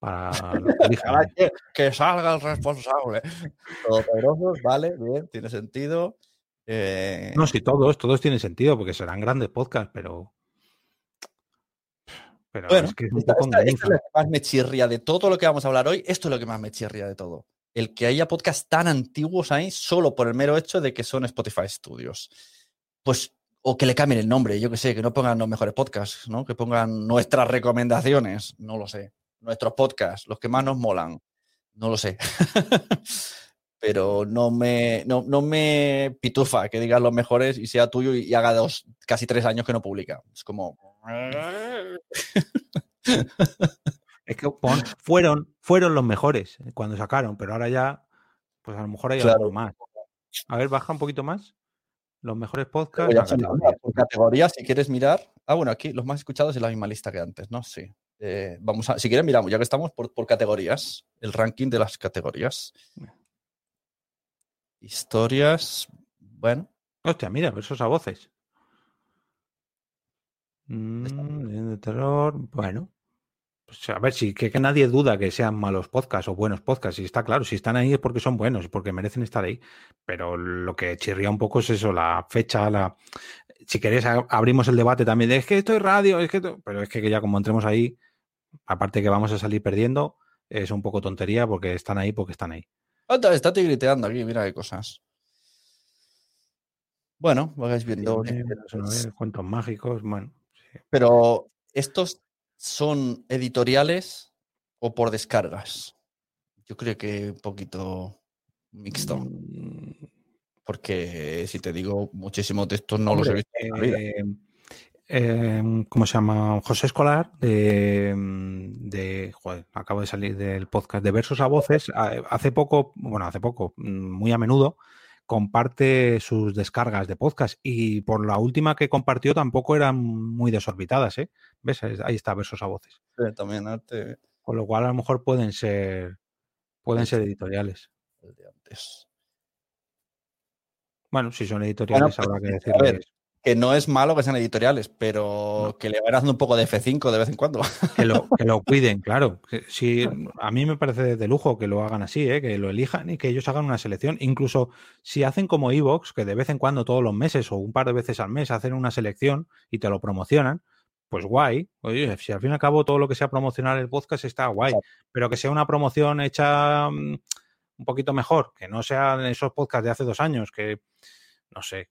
Para que, que salga el responsable. Todopoderosos, vale, bien, tiene sentido. Eh, No, sí, todos, todos tienen sentido porque serán grandes podcasts, pero. Pero Bueno, es que es un esta- poco esta- esto engañoso. es lo que más me chirría de todo lo que vamos a hablar hoy. Esto es lo que más me chirría de todo. El que haya podcasts tan antiguos ahí solo por el mero hecho de que son Spotify Studios. Pues, o que le cambien el nombre, yo que sé, que no pongan los mejores podcasts, ¿no? Que pongan nuestras recomendaciones, no lo sé. Nuestros podcasts, los que más nos molan, no lo sé. Pero no me, no, no me pitufa que digas los mejores y sea tuyo y, y haga dos, casi tres años que no publica. Es como. Es que pon- fueron, fueron los mejores cuando sacaron, pero ahora ya, pues a lo mejor hay Claro. algo más. A ver, baja un poquito más. Los mejores podcasts. ya categoría. por categoría, si quieres mirar. Ah, bueno, aquí los más escuchados es la misma lista que antes, ¿no? Sí. Eh, vamos a, si quieres, miramos, ya que estamos por, por categorías, el ranking de las categorías. Historias, bueno, Hostia, mira, versos a voces. Mm, de terror. Bueno. Pues a ver, si que, que nadie duda que sean malos podcasts o buenos podcasts. Y está claro, si están ahí es porque son buenos, porque merecen estar ahí. Pero lo que chirría un poco es eso, la fecha, la. Si queréis, abrimos el debate también de es que esto es radio, es que esto-". Pero es que ya como entremos ahí, aparte que vamos a salir perdiendo, es un poco tontería porque están ahí porque están ahí. Anda, está tigriteando aquí, mira qué cosas. Bueno, vais viendo. Cuentos mágicos, bueno. sí. Pero, ¿estos son editoriales o por descargas? Yo creo que un poquito mixto. Mm, Porque si te digo, muchísimos de estos no los he visto en la vida. eh, eh, ¿Cómo se llama? José Escolar, de, de joder, acabo de salir del podcast de Versos a Voces. ha- Hace poco, bueno, hace poco, mm, muy a menudo, comparte sus descargas de podcast y por la última que compartió tampoco eran muy desorbitadas, ¿eh? ¿Ves? Ahí está Versos a Voces. Sí, también arte Con lo cual a lo mejor pueden ser, pueden ser editoriales. el de antes. Bueno, si son editoriales pues, habrá que decirles Que no es malo que sean editoriales, pero que le van haciendo un poco de F5 de vez en cuando. Que lo, que lo cuiden, claro. Que Si, a mí me parece de lujo que lo hagan así, ¿eh? que lo elijan y que ellos hagan una selección. Incluso si hacen como Evox, que de vez en cuando, todos los meses o un par de veces al mes, hacen una selección y te lo promocionan, pues guay. Oye, si al fin y al cabo todo lo que sea promocionar el podcast está guay. Pero que sea una promoción hecha mm, un poquito mejor, que no sean esos podcasts de hace dos años, que no sé.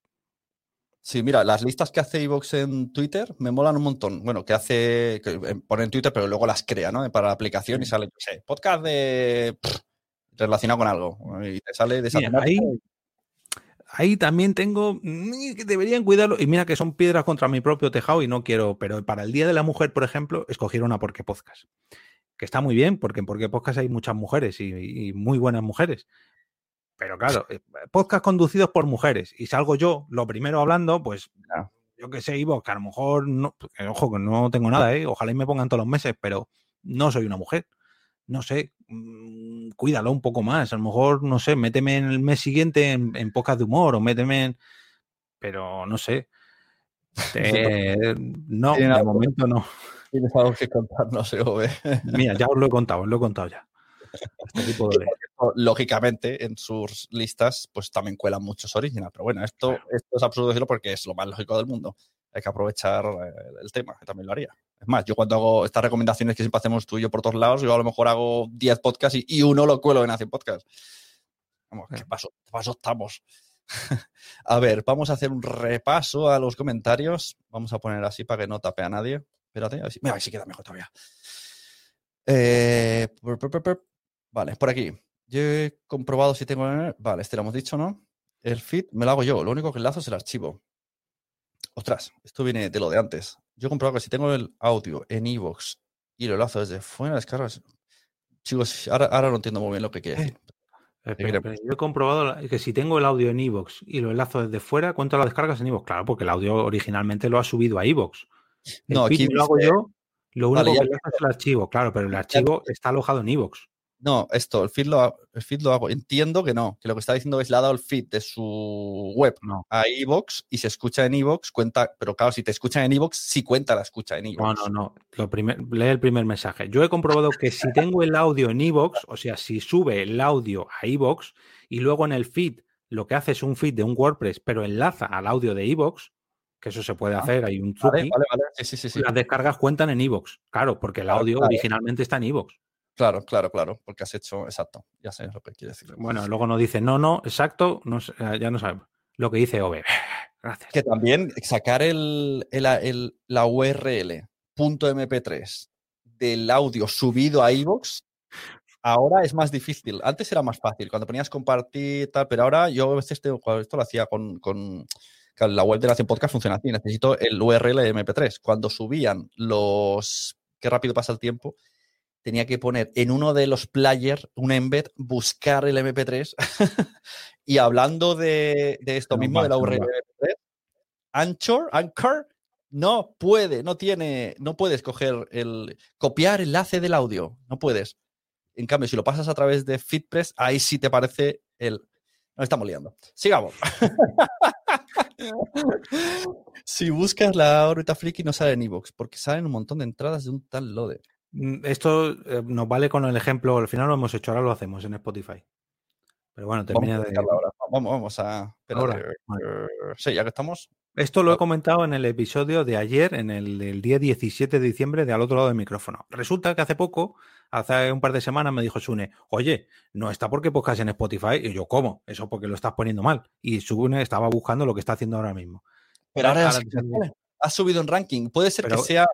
Sí, mira, las listas que hace Evox en Twitter me molan un montón. Bueno, que hace, que eh, pone en Twitter, pero luego las crea, ¿no? Para la aplicación y sale, no sé, podcast de relacionado con algo. Y te sale de esa Mira, ahí, ahí también tengo mm, que deberían cuidarlo. Y mira que son piedras contra mi propio tejado y no quiero, pero para el Día de la Mujer, por ejemplo, escogieron a Porque Podcast. Que está muy bien, porque en Porque Podcast hay muchas mujeres y, y muy buenas mujeres. Pero claro, eh, podcast conducidos por mujeres y salgo yo lo primero hablando, pues yo que sé, Ivo, que a lo mejor, no, ojo, que no tengo nada, ¿eh? ojalá y me pongan todos los meses, pero no soy una mujer. No sé, mm, cuídalo un poco más. A lo mejor, no sé, méteme en el mes siguiente en, en podcast de humor o méteme en. Pero no sé. Eh, no, de momento no. Tienes algo que. Mira, ya os lo he contado, os lo he contado ya. Leer. Lógicamente, en sus listas, pues también cuelan muchos original. Pero bueno, esto, esto es absurdo decirlo porque es lo más lógico del mundo. Hay que aprovechar eh, el tema, que también lo haría. Es más, yo cuando hago estas recomendaciones que siempre hacemos tú y yo por todos lados, yo a lo mejor hago 10 podcasts y, y uno lo cuelo en Hace Podcast. Vamos, ¿qué paso, qué paso estamos? a ver, vamos a hacer un repaso a los comentarios. Vamos a poner así para que no tape a nadie. Espérate, a ver si, mira, a ver si queda mejor todavía. Eh. Vale, por aquí. Yo he comprobado si tengo. Vale, este lo hemos dicho, ¿no? El feed me lo hago yo. Lo único que enlazo es el archivo. Ostras, esto viene de lo de antes. Yo he comprobado que si tengo el audio en iVoox y lo enlazo desde fuera de descargas. Chicos, ahora, ahora no entiendo muy bien lo que quiere decir. Espera, Mira. espera, yo he comprobado que si tengo el audio en iVoox y lo enlazo desde fuera, ¿cuánto las descargas en iVoox? Claro, porque el audio originalmente lo ha subido a iVoox. No, aquí lo hago yo Lo único Vale, que haces es el archivo, claro, pero el archivo está alojado en iVoox. No, esto, el feed, lo, el feed lo hago. Entiendo que no, que lo que está diciendo es le ha dado el feed de su web No. a iVoox y se escucha en iVoox, cuenta, pero claro, si te escuchan en iVoox, sí cuenta la escucha en No, iVoox. no, no. Lo primer, lee el primer mensaje. Yo he comprobado que si tengo el audio en iVoox, o sea, si sube el audio a iVoox y luego en el feed lo que hace es un feed de un WordPress, pero enlaza al audio de iVoox, que eso se puede hacer, hay un Vale, truqui, vale, vale. Sí, sí, sí, las descargas cuentan en iVoox. Claro, porque el audio originalmente está en iVoox. Claro, claro, claro. Porque has hecho, exacto. Ya sé lo que quiere decir. Bueno, luego nos dice, no, no, exacto, no eh, ya no sabemos. Lo que dice OB. Gracias. Que también sacar el, el- el- la URL .mp3 del audio subido a iVoox ahora es más difícil. Antes era más fácil, cuando ponías compartir tal, pero ahora yo a veces tengo, esto lo hacía con, con la web de Nación Podcast funciona así, necesito el URL de MP3. Cuando subían los qué rápido pasa el tiempo, tenía que poner en uno de los players un embed, buscar el MP3 y hablando de, de esto No mismo, de la no URL de MP3, Anchor, Anchor no puede, no tiene, no puedes coger el copiar enlace del audio, no puedes. En cambio, si lo pasas a través de FitPress, ahí sí te parece el. Nos estamos liando. Sigamos. si buscas la órbita friki, no sale en iVoox, porque salen un montón de entradas de un tal Lode. Mm, Esto eh, nos vale con el ejemplo, al final lo hemos hecho, ahora lo hacemos en Spotify. Pero bueno, termina de... ahora. Vamos, vamos a. Ahora, vale. sí, ya que estamos. Esto lo he comentado en el episodio de ayer, en el, día 17 de diciembre, de al otro lado del micrófono. Resulta que hace poco, hace un par de semanas, me dijo Sune, oye, no está porque podcast en Spotify. Y yo, ¿cómo? Eso porque lo estás poniendo mal. Y Sune estaba buscando lo que está haciendo ahora mismo. Pero ahora, Ahora ha subido en ranking. Puede ser Pero- que sea.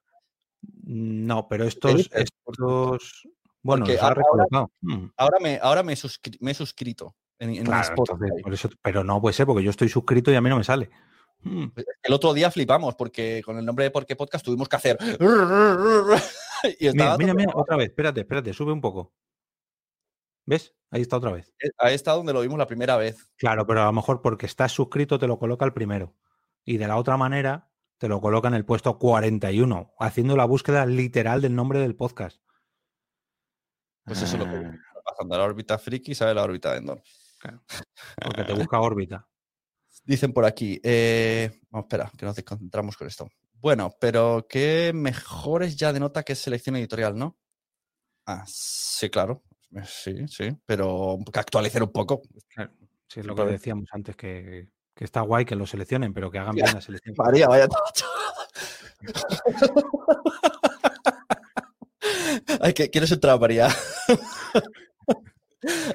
No, pero estos, estos bueno, Porque los ahora- recolocado. Mm, Ahora me, ahora me, suscri- me he suscrito en, en claro, Spotify. entonces, por eso- pero no puede ser porque yo estoy suscrito y a mí no me sale. Mm, El otro día flipamos porque con el nombre de Por qué Podcast tuvimos que hacer. y Mira, mira, mira, otra vez, espérate, espérate, sube un poco. ¿Ves? Ahí está otra vez. Ahí está donde lo vimos la primera vez. Claro, pero a lo mejor porque estás suscrito te lo coloca el primero. Y de la otra manera te lo coloca en el puesto 41, haciendo la búsqueda literal del nombre del podcast. Pues eso es lo que Ah, pasando. La órbita friki sale la órbita de Endor. Porque te busca órbita. Dicen por aquí. Eh, vamos, espera, que nos desconcentramos con esto. Bueno, pero que mejores ya denota que es selección editorial, ¿no? Ah, sí, claro. Eh, Sí, sí. Pero que actualicen un poco. Claro, sí, es lo que claro. decíamos antes, que, que está guay que lo seleccionen, pero que hagan Ya. bien la selección. María, vaya. Hay que, ¿Quieres entrar, María?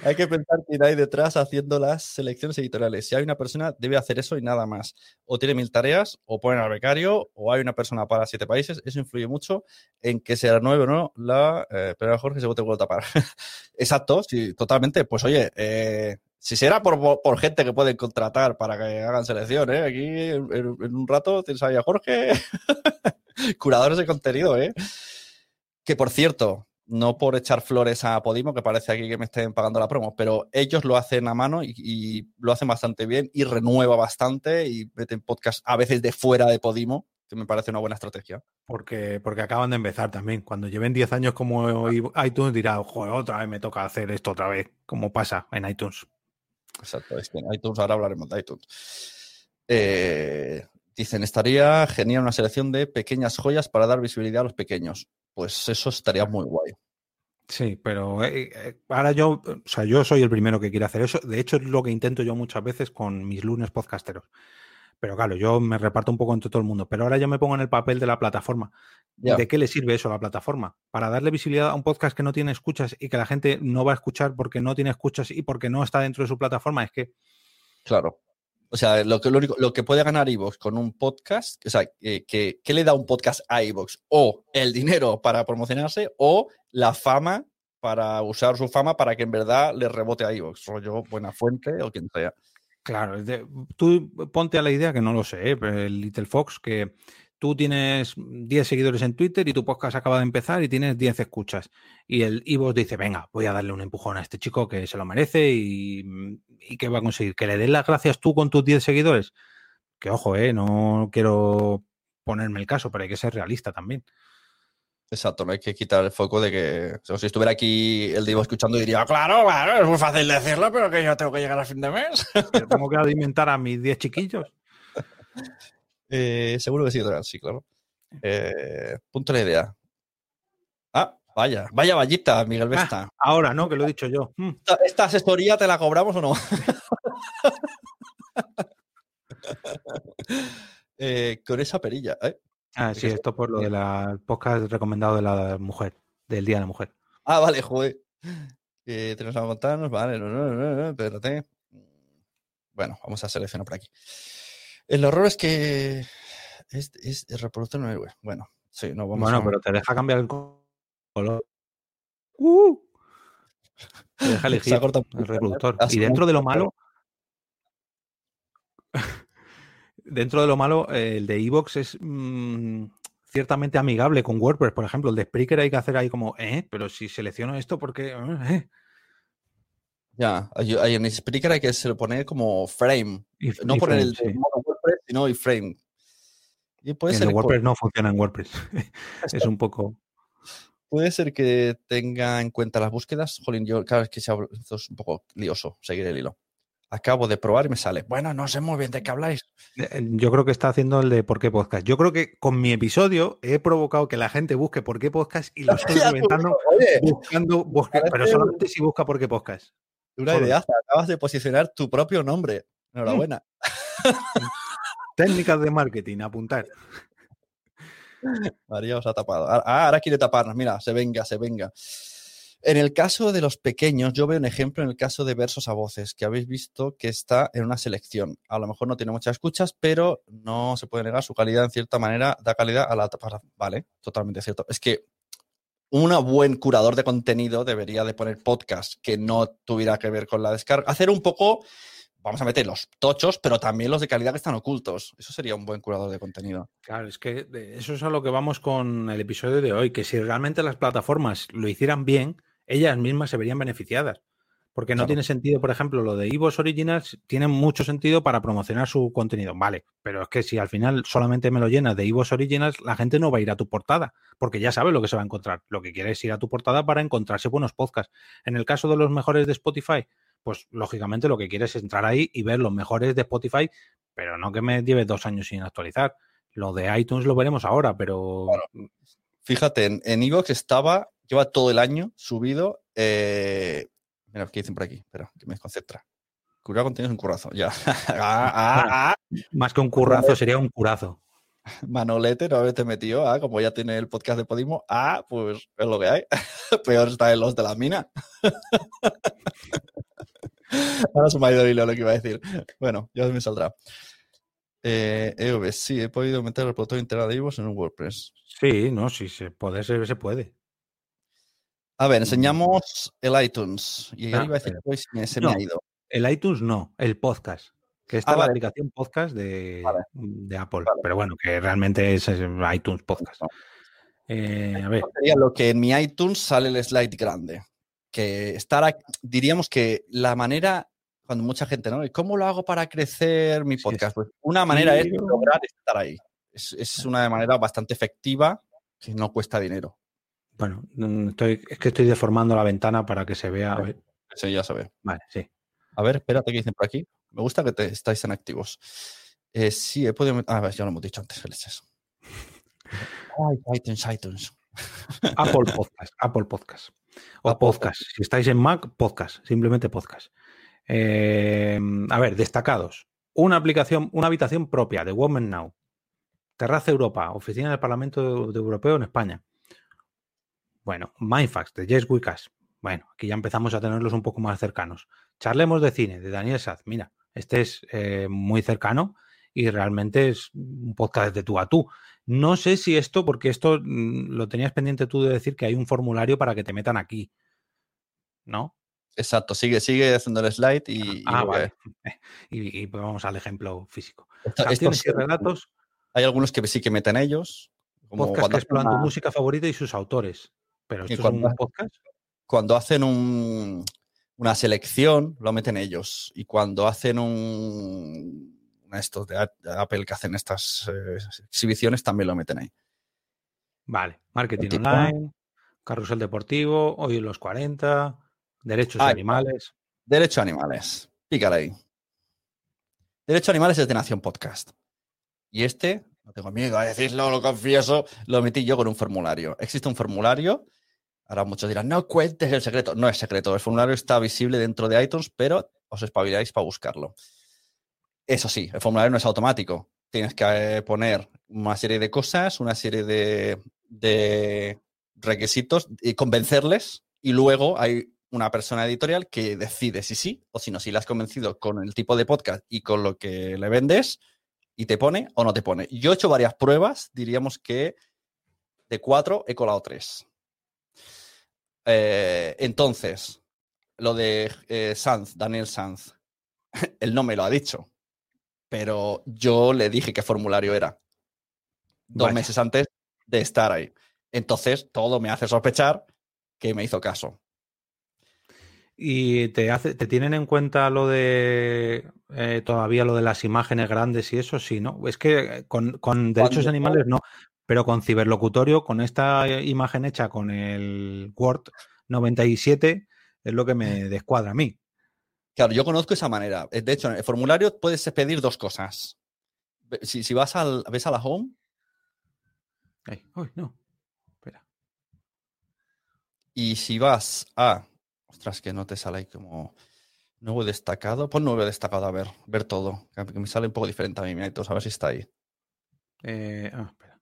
hay que pensar quién hay detrás haciendo las selecciones editoriales. Si hay una persona, debe hacer eso y nada más. O tiene mil tareas, o ponen al becario, o hay una persona para siete países. Eso influye mucho en que se renueve o no la. Eh, pero Jorge se te vuelve a tapar. Exacto, sí, totalmente. Pues oye, eh, si será por, por- por gente que pueden contratar para que hagan selección, ¿eh? Aquí en, un rato tienes ahí a Jorge, curadores de contenido, ¿eh? Que por cierto, no por echar flores a Podimo, que parece aquí que me estén pagando la promo, pero ellos lo hacen a mano y, y lo hacen bastante bien y renueva bastante y meten podcast a veces de fuera de Podimo, que me parece una buena estrategia. Porque, porque acaban de empezar también. Cuando lleven 10 años como iTunes dirá, joder, otra vez me toca hacer esto otra vez, como pasa en iTunes. Exacto, es que en iTunes, ahora hablaremos de iTunes. Eh, dicen, estaría genial una selección de pequeñas joyas para dar visibilidad a los pequeños. Pues eso estaría muy guay. Sí, pero eh, eh, ahora yo, o sea, yo soy el primero que quiere hacer eso. De hecho, es lo que intento yo muchas veces con mis lunes podcasteros. Pero claro, yo me reparto un poco entre todo el mundo. Pero ahora yo me pongo en el papel de la plataforma. ¿De qué le sirve eso a la plataforma? Para darle visibilidad a un podcast que no tiene escuchas y que la gente no va a escuchar porque no tiene escuchas y porque no está dentro de su plataforma. Es que Claro. O sea, lo que, lo único, lo que puede ganar Evox con un podcast, o sea, eh, que, ¿qué le da un podcast a Evox? O el dinero para promocionarse o la fama para usar su fama para que en verdad le rebote a Evox. Rollo Buena Fuente o quien sea. Claro, tú ponte a la idea que no lo sé, ¿eh? Little Fox, que tú tienes 10 seguidores en Twitter y tu podcast acaba de empezar y tienes 10 escuchas. Y el Ivo dice, venga, voy a darle un empujón a este chico que se lo merece y, y que va a conseguir. Que le des las gracias tú con tus 10 seguidores. Que ojo, ¿eh? no quiero ponerme el caso, pero hay que ser realista también. Exacto, no hay que quitar el foco de que o sea, si estuviera aquí el Divo escuchando diría, claro, claro, es muy fácil decirlo, pero que yo tengo que llegar a fin de mes. Tengo que alimentar a mis 10 chiquillos. Eh, seguro que sí, sí, claro. Eh, punto la idea. Ah, vaya, vaya vallita, Miguel Vesta. Ah, ahora, ¿no? Que lo he dicho yo. Mm. ¿Esta, esta asesoría te la cobramos o no? Eh, con esa perilla, ¿eh? Ah, sí, esto por lo de la podcast recomendado de la mujer, del Día de la Mujer. Ah, vale, joder. Eh, tenemos a contarnos, vale, no, no, no, no, espérate. Bueno, vamos a seleccionar por aquí. El horror es que es, es el reproductor no es. Bueno, sí, no vamos Bueno, a... pero te deja cambiar el co- color. ¡Uh! Te deja elegir el reproductor. Hace Y dentro de lo malo, dentro de lo malo, eh, el de Evox es mm, ciertamente amigable con WordPress. Por ejemplo, el de Spreaker hay que hacer ahí como, ¿eh? Pero si selecciono esto, porque eh? Ya, en Spreaker hay que poner como frame. Y- No poner frame, el sí. mono WordPress, sino el frame. Y puede En ser, el por- WordPress no funciona en WordPress. es un poco. puede ser que tenga en cuenta las búsquedas. Jolín, yo cada vez que se esto es un poco lioso seguir el hilo. Acabo de probar y me sale. Bueno, no sé muy bien de qué habláis. Eh, Yo creo que está haciendo el de por qué podcast. Yo creo que con mi episodio he provocado que la gente busque por qué podcast y lo estoy Ya, reventando Oye, buscando, busque- pero solamente si busca por qué podcast. una Joder. idea. Acabas de posicionar tu propio nombre. Enhorabuena. Técnicas de marketing, apuntar. María os ha tapado. Ah, ah, ahora quiere taparnos. Mira, se venga, se venga. En el caso de los pequeños, yo veo un ejemplo en el caso de versos a voces, que habéis visto que está en una selección. A lo mejor no tiene muchas escuchas, pero no se puede negar su calidad en cierta manera, da calidad a la Vale, totalmente cierto. Es que un buen curador de contenido debería de poner podcast que no tuviera que ver con la descarga. Hacer un poco, vamos a meter los tochos, pero también los de calidad que están ocultos. Eso sería un buen curador de contenido. Claro, es que eso es a lo que vamos con el episodio de hoy, que si realmente las plataformas lo hicieran bien, ellas mismas se verían beneficiadas. Porque no Claro. tiene sentido, por ejemplo, lo de Ivos Originals tiene mucho sentido para promocionar su contenido. Vale, pero es que si al final solamente me lo llenas de Ivos Originals, la gente no va a ir a tu portada, porque ya sabe lo que se va a encontrar. Lo que quiere es ir a tu portada para encontrarse buenos podcasts. En el caso de los mejores de Spotify, pues lógicamente lo que quieres es entrar ahí y ver los mejores de Spotify, pero no que me lleve dos años sin actualizar. Lo de iTunes lo veremos ahora, pero Fíjate, en, en Evox estaba, lleva todo el año subido. eh, mira, ¿qué dicen por aquí? Espera, que me desconcentra. Curar contenido es un currazo. Ya. Ah, ah, ah. más que un currazo sería un curazo. Manolete, no haberte metido. Ah, como ya tiene el podcast de Podimo. Ah, pues es lo que hay. Peor está en los de la mina. Ahora se me ha ido el hilo lo que iba a decir. Bueno, ya me saldrá. Eh, EOB, sí, he podido meter el reproductor integrado de Evox en un WordPress. Sí, no, si se puede, se, se puede. A ver, enseñamos el iTunes. Y Ah, iba a decir, me- se No. me ha ido. El iTunes no, el podcast. Que esta Ah, es la aplicación podcast de, Vale. de Apple. Vale. Pero bueno, que realmente es, es iTunes Podcast. Eh, a ver, Sería lo que en mi iTunes sale el slide grande. Que estar, aquí- diríamos que la manera, cuando mucha gente, ¿no? ¿Cómo lo hago para crecer mi podcast? Pues una manera es lograr estar ahí. Es, es una manera bastante efectiva que no cuesta dinero. Bueno, mm, estoy, es que estoy deformando la ventana para que se vea. A ver, Eso ya se ve. vale, sí. A ver, espérate, ¿qué dicen por aquí? Me gusta que te, estáis tan activos. Eh, sí, he podido... Ah, ya lo hemos dicho antes, felices. Ay, iTunes, iTunes. Apple Podcast, Apple Podcast. O Apple podcast. Si estáis en Mac, podcast, simplemente podcast. Eh, a ver, destacados. Una aplicación, una habitación propia de Woman Now. Terraza Europa, oficina del Parlamento Europeo en España. Bueno, Mindfax de Jess Wikas. Bueno, aquí ya empezamos a tenerlos un poco más cercanos. Charlemos de cine de Daniel Saz. Mira, este es eh, muy cercano y realmente es un podcast de tú a tú. No sé si esto, porque esto mm, lo tenías pendiente tú de decir que hay un formulario para que te metan aquí. ¿No? Exacto, sigue, sigue haciendo el slide y... ah, que- vale. Y, y vamos al ejemplo físico. Esto- Canciones estos- y relatos, Hay algunos que sí que meten ellos. Como podcast que cuando, exploran tu hacen una- música favorita y sus autores. Pero esto es un cuando- podcast. cuando hacen un- una selección, lo meten ellos. Y cuando hacen un... Estos de Apple que hacen estas eh, exhibiciones, también lo meten ahí. Vale, marketing Tipo- online, carrusel deportivo, hoy en los 40, derechos de animales. Derecho a animales. Pícale ahí. Derecho a animales es de Nación Podcast. Y este, tengo miedo a decirlo, lo confieso, lo metí yo con un formulario. Existe un formulario. Ahora muchos dirán, no cuentes el secreto. No es secreto. El formulario está visible dentro de iTunes, pero os espabiláis para buscarlo. Eso sí, el formulario no es automático. Tienes que eh, poner una serie de cosas, una serie de, de requisitos y convencerles. Y luego hay una persona editorial que decide si sí o si no. Si la has convencido con el tipo de podcast y con lo que le vendes y te pone o no te pone. Yo he hecho varias pruebas, diríamos que de cuatro he colado tres. Eh, entonces, lo de eh, Sanz, Daniel Sanz, él no me lo ha dicho, pero yo le dije qué formulario era dos Vaya. meses antes de estar ahí. Entonces, todo me hace sospechar que me hizo caso. ¿Y te, hace, te tienen en cuenta lo de eh, todavía lo de las imágenes grandes y eso? Sí, ¿no? Es que con, con derechos animales no, pero con ciberlocutorio, con esta eh, imagen hecha con el Word 97, es lo que me descuadra a mí. Claro, yo conozco esa manera. Eh, De hecho, en el formulario puedes pedir dos cosas. Si, si vas al, ves a la home, Ay, uy, no. Espera. y si vas a. Ostras, que no te sale ahí como. Nuevo destacado. Pon nuevo destacado, a ver, ver todo. Que me sale un poco diferente a mí, mira, entonces a ver si está ahí. Eh, ah, espera.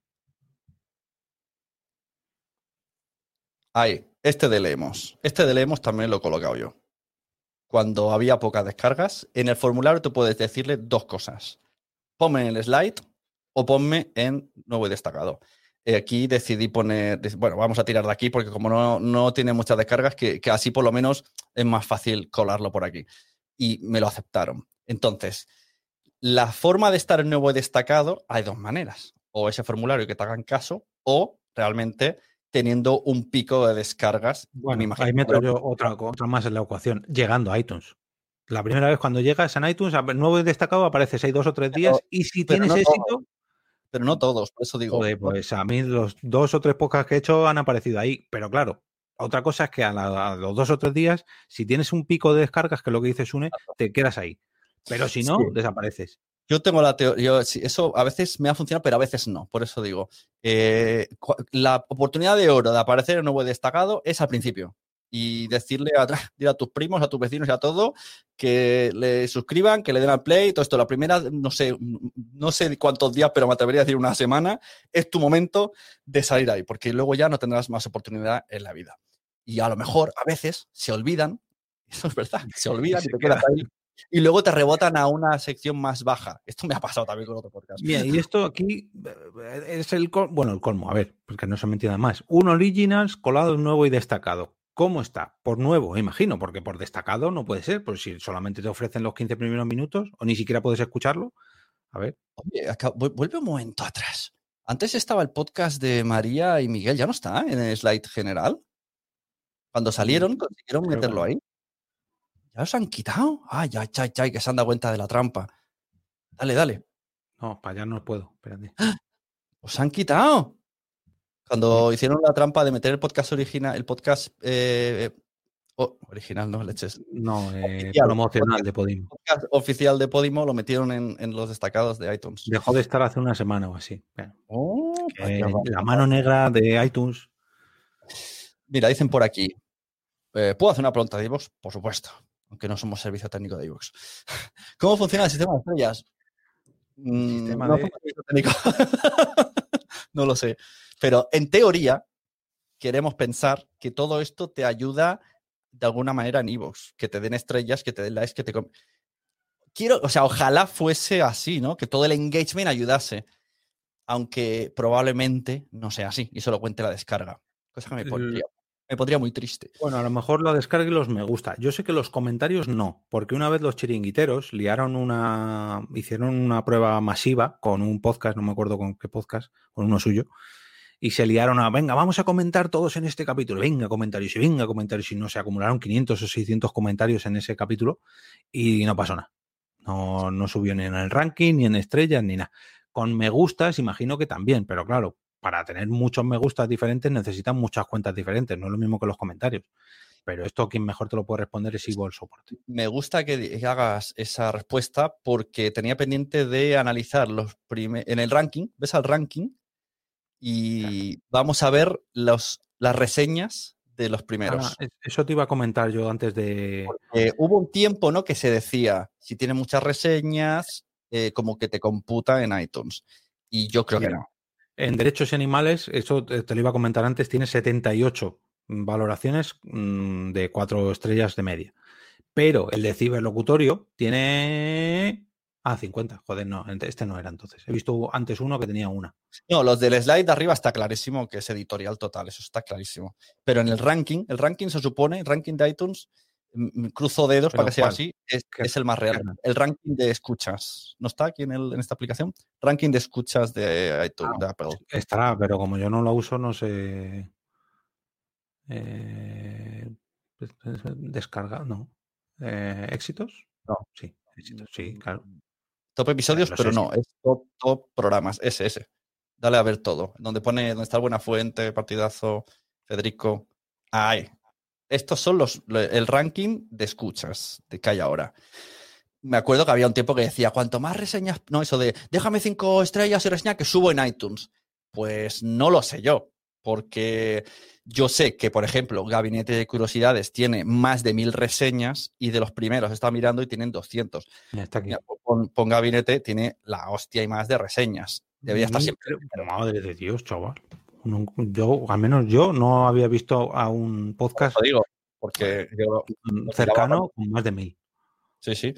Ahí, este de Leemos. Este de Leemos también lo he colocado yo. Cuando había pocas descargas, en el formulario tú puedes decirle dos cosas. Ponme en el slide o ponme en nuevo y destacado. Eh, aquí decidí poner, bueno, vamos a tirar de aquí porque como no, no tiene muchas descargas, que, que así por lo menos es más fácil colarlo por aquí. Y me lo aceptaron. Entonces, la forma de estar en nuevo y destacado hay dos maneras. O ese formulario que te hagan caso o realmente teniendo un pico de descargas. Bueno, me ahí meto yo otra, otra más en la ecuación, llegando a iTunes. La primera vez cuando llegas en iTunes, nuevo y destacado, apareces ahí dos o tres días y si tienes no éxito, Pero no todos, por eso digo. joder, pues a mí los dos o tres podcasts que he hecho han aparecido ahí. Pero claro, otra cosa es que a, la- a los dos o tres días, si tienes un pico de descargas, que es lo que dice Sune, te quedas ahí. Pero si no, Sí. desapareces. Yo tengo la teoría, eso a veces me ha funcionado, pero a veces no. Por eso digo, eh, la oportunidad de oro de aparecer en nuevo destacado es al principio. Y decirle a, tus primos, a tus vecinos y a todo que le suscriban, que le den al play. Todo esto, la primera, no sé, no sé cuántos días, pero me atrevería a decir una semana, es tu momento de salir ahí, porque luego ya no tendrás más oportunidad en la vida. Y a lo mejor a veces se olvidan, eso es verdad, se olvidan y, se te quedas queda. ahí. Y luego te rebotan a una sección más baja. Esto me ha pasado también con otro podcast. Mira, y esto aquí eh, es el colmo, bueno, el colmo, a ver, porque no se me entienda más. Un Originals colado nuevo y destacado. ¿Cómo está? Por nuevo, imagino, porque por destacado no puede ser, pues si solamente te ofrecen los 15 primeros minutos o ni siquiera puedes escucharlo. A ver, Oye, acá- vu- vuelve un momento atrás. Antes estaba el podcast de María y Miguel, ¿ya no está en el slide general? Cuando salieron, consiguieron creo meterlo ahí. ¿Ya los han quitado? Ay, ay, ay, ay, que se han dado cuenta de la trampa. Dale, dale. no, para allá no puedo, espérate. ¡Os han quitado! Cuando hicieron la trampa de meter el podcast original, el podcast eh, oh, original, no leches. No, eh, Oficial, promocional de Podimo. podcast oficial de Podimo lo metieron en, en los destacados de iTunes. Dejó de estar hace una semana o así. Oh, la mano negra de iTunes. Mira, dicen por aquí. eh, ¿Puedo hacer una pregunta de iVoox? Por supuesto, aunque no somos servicio técnico de iVoox. ¿Cómo funciona el sistema de estrellas? Mm, sistema no de- somos servicio técnico. no lo sé. Pero en teoría, queremos pensar que todo esto te ayuda de alguna manera en iVoox. Que te den estrellas, que te den likes, que te... Quiero, o sea, ojalá fuese así, ¿no? Que todo el engagement ayudase. Aunque probablemente no sea así. Y eso lo cuente la descarga. Cosa que me pondría, me pondría muy triste. Bueno, a lo mejor la descarga y los me gusta. Yo sé que los comentarios no, porque una vez los chiringuiteros liaron una, hicieron una prueba masiva con un podcast, no me acuerdo con qué podcast, con uno suyo, y se liaron a, venga, vamos a comentar todos en este capítulo, venga comentarios y venga comentarios, y no se acumularon 500 o 600 comentarios en ese capítulo y no pasó nada. No, no subió ni en el ranking, ni en estrellas, ni nada. Con me gustas, imagino que también, pero claro, para tener muchos me gustas diferentes necesitan muchas cuentas diferentes, no es lo mismo que los comentarios. Pero esto quien mejor te lo puede responder es Ivo el soporte. Me gusta que hagas esa respuesta porque tenía pendiente de analizar los primeros. En el ranking, ves al ranking y vamos a ver los, las reseñas de los primeros. Ah, eso te iba a comentar yo antes de. hubo un tiempo, ¿no? Que se decía, si tiene muchas reseñas, eh, como que te computa en iTunes. Y yo creo que no. En derechos y animales, eso te lo iba a comentar antes, tiene 78 valoraciones mm, de cuatro estrellas de media. Pero el de ciberlocutorio tiene. Ah, 50. Joder, no, este no era entonces. He visto antes uno que tenía una. No, los del slide de arriba está clarísimo que es editorial total, eso está clarísimo. Pero en el ranking, el ranking se supone, el ranking de iTunes, mm, mm, cruzo dedos para que sea así, es, es, el más real. El ranking de escuchas. ¿No está aquí en, el, en esta aplicación? Ranking de escuchas de iTunes, de Apple. Estará, pero como yo no lo uso, no sé. Eh, pues, pues, descarga, no. Eh, ¿Éxitos? No. Sí, éxitos, sí, claro. Top episodios, pero no, es top, top programas, ese, ese. Dale a ver todo. Donde pone, donde está Buena Fuente, Partidazo, Federico. Ay. Estos son los, el ranking de escuchas de que hay ahora. Me acuerdo que había un tiempo que decía, cuanto más reseñas, no, eso de déjame cinco estrellas y reseña que subo en iTunes. Pues no lo sé yo, porque yo sé que, por ejemplo, Gabinete de Curiosidades tiene más de mil reseñas y de los primeros está mirando y tienen 200. está aquí. Pon, Gabinete, tiene la hostia y más de reseñas. Debería estar siempre. Madre de Dios, chaval. yo, al menos yo, no había visto a un podcast digo, porque cercano con más de mil. Sí, sí.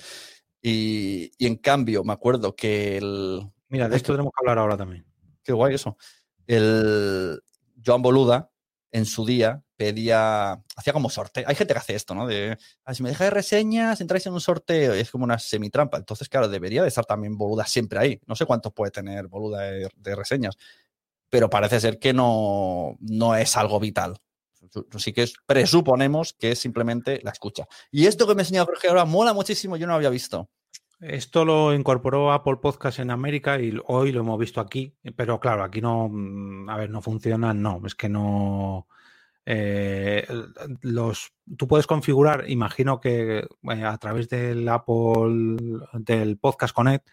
Y, y, en cambio, me acuerdo que el. Mira, de esto tenemos que hablar ahora también. Qué guay eso. El Joan Boluda, en su día pedía, hacía como sorteo. Hay gente que hace esto, ¿no? De, ah, si me dejáis reseñas, entráis en un sorteo. Es como una semitrampa. Entonces, claro, debería de estar también Boluda siempre ahí. No sé cuánto puede tener Boluda de, reseñas, pero parece ser que no, no es algo vital. Así que presuponemos que es simplemente la escucha. Y esto que me enseñado Jorge ahora mola muchísimo, yo no lo había visto. Esto lo incorporó Apple Podcast en América y hoy lo hemos visto aquí, pero claro, aquí no, mm, a ver, no funciona, no, es que no. Eh, los, tú puedes configurar, imagino que eh, a través del Apple, del Podcast Connect,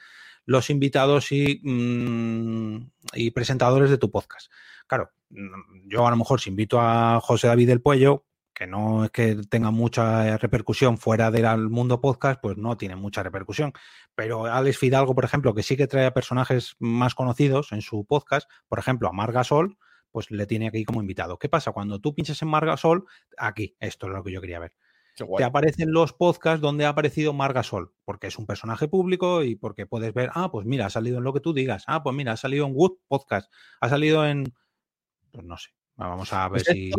los invitados y, mm, y presentadores de tu podcast. Claro, mm, yo a lo mejor si invito a José David del Puello, que no es que tenga mucha repercusión fuera del mundo podcast, pues no tiene mucha repercusión. Pero Alex Fidalgo, por ejemplo, que sí que trae a personajes más conocidos en su podcast, por ejemplo, a Margasol, pues le tiene aquí como invitado. ¿Qué pasa? Cuando tú pinches en Margasol, aquí, esto es lo que yo quería ver. Te aparecen los podcasts donde ha aparecido Margasol, porque es un personaje público y porque puedes ver, ah, pues mira, ha salido en lo que tú digas, ah, pues mira, ha salido en Wood Podcast, ha salido en, pues no sé, vamos a ver pues si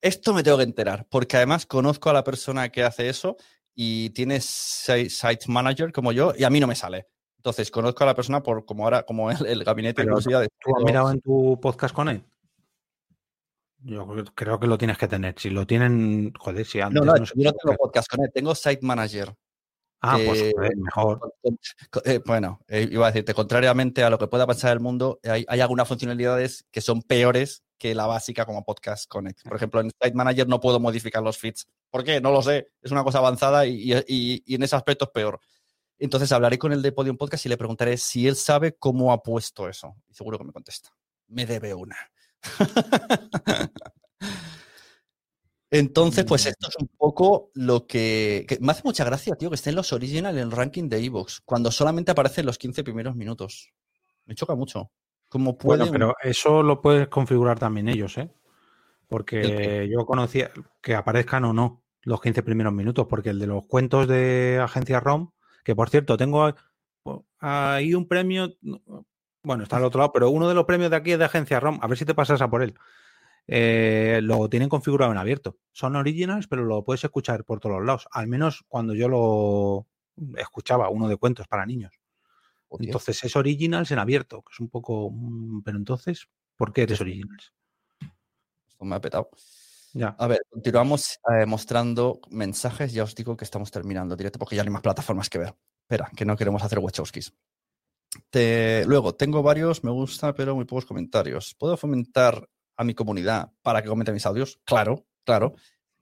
esto me tengo que enterar, porque además conozco a la persona que hace eso y tiene site manager como yo y a mí no me sale. Entonces, conozco a la persona por como ahora, como el, gabinete de curiosidades. ¿Tú has mirado en tu podcast con él? Yo creo que lo tienes que tener. Si lo tienen, joder, si antes. No, no, yo no tengo podcast con él, tengo site manager. Ah, pues mejor. Eh, bueno, eh, iba a decirte, contrariamente a lo que pueda pasar en el mundo, hay, hay, algunas funcionalidades que son peores que la básica como Podcast Connect. Por ejemplo, en Site Manager no puedo modificar los feeds. ¿Por qué? No lo sé. Es una cosa avanzada y, y en ese aspecto es peor. Entonces hablaré con el de Podium Podcast y le preguntaré si él sabe cómo ha puesto eso. Y seguro que me contesta. Me debe una. Entonces, pues mm. esto es un poco lo que, Me hace mucha gracia, tío, que estén los original en el ranking de Evox, cuando solamente aparecen los 15 primeros minutos. Me choca mucho. ¿Cómo Bueno, pero eso lo puedes configurar también ellos, ¿eh? Porque yo conocía que aparezcan o no los 15 primeros minutos, porque el de los cuentos de Agencia ROM, que por cierto, tengo ahí un premio, bueno, está al otro lado, pero uno de los premios de aquí es de Agencia ROM, a ver si te pasas a por él. Eh, lo tienen configurado en abierto. Son originals, pero lo puedes escuchar por todos los lados. Al menos cuando yo lo escuchaba, uno de cuentos para niños. Entonces es originals en abierto, que es un poco. Mm, pero entonces, ¿por qué eres originals? Esto me ha petado. Ya. A ver, continuamos eh, mostrando mensajes. Ya os digo que estamos terminando directo porque ya no hay más plataformas que ver. Espera, que no queremos hacer Wachowskis. Te- luego, tengo varios, me gusta, pero muy pocos comentarios. ¿Puedo fomentar a mi comunidad para que comente mis audios? Claro, claro.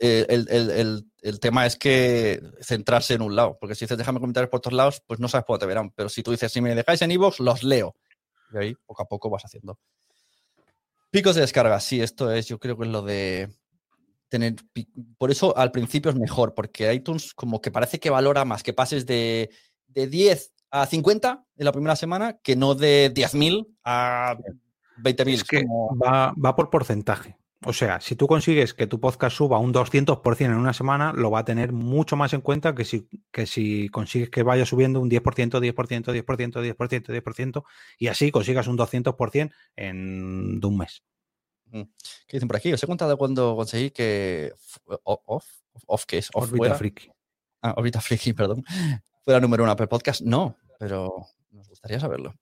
Eh, el, el- el- el tema es que centrarse en un lado, porque si dices déjame comentarios por otros lados, pues no sabes cuándo te verán. Pero si tú dices, si me dejáis en iVoox, los leo. Y ahí, poco a poco, vas haciendo. Picos de descarga, sí, esto es, yo creo que es lo de tener. Por eso al principio es mejor, porque iTunes como que parece que valora más que pases de, de 10 a 50 en la primera semana que no de 10.000 a 20.000. Es que como- va, va por porcentaje. O sea, si tú consigues que tu podcast suba un 200% en una semana, lo va a tener mucho más en cuenta que si, que si consigues que vaya subiendo un 10%, 10%, 10%, 10%, 10%, y así consigas un 200% en de un mes. ¿Qué dicen por aquí? Os he contado cuando conseguí que off, off, que es off fuera, friki. ah, Orbita Friki, perdón, fuera número uno Apple Podcast. No, pero nos gustaría saberlo.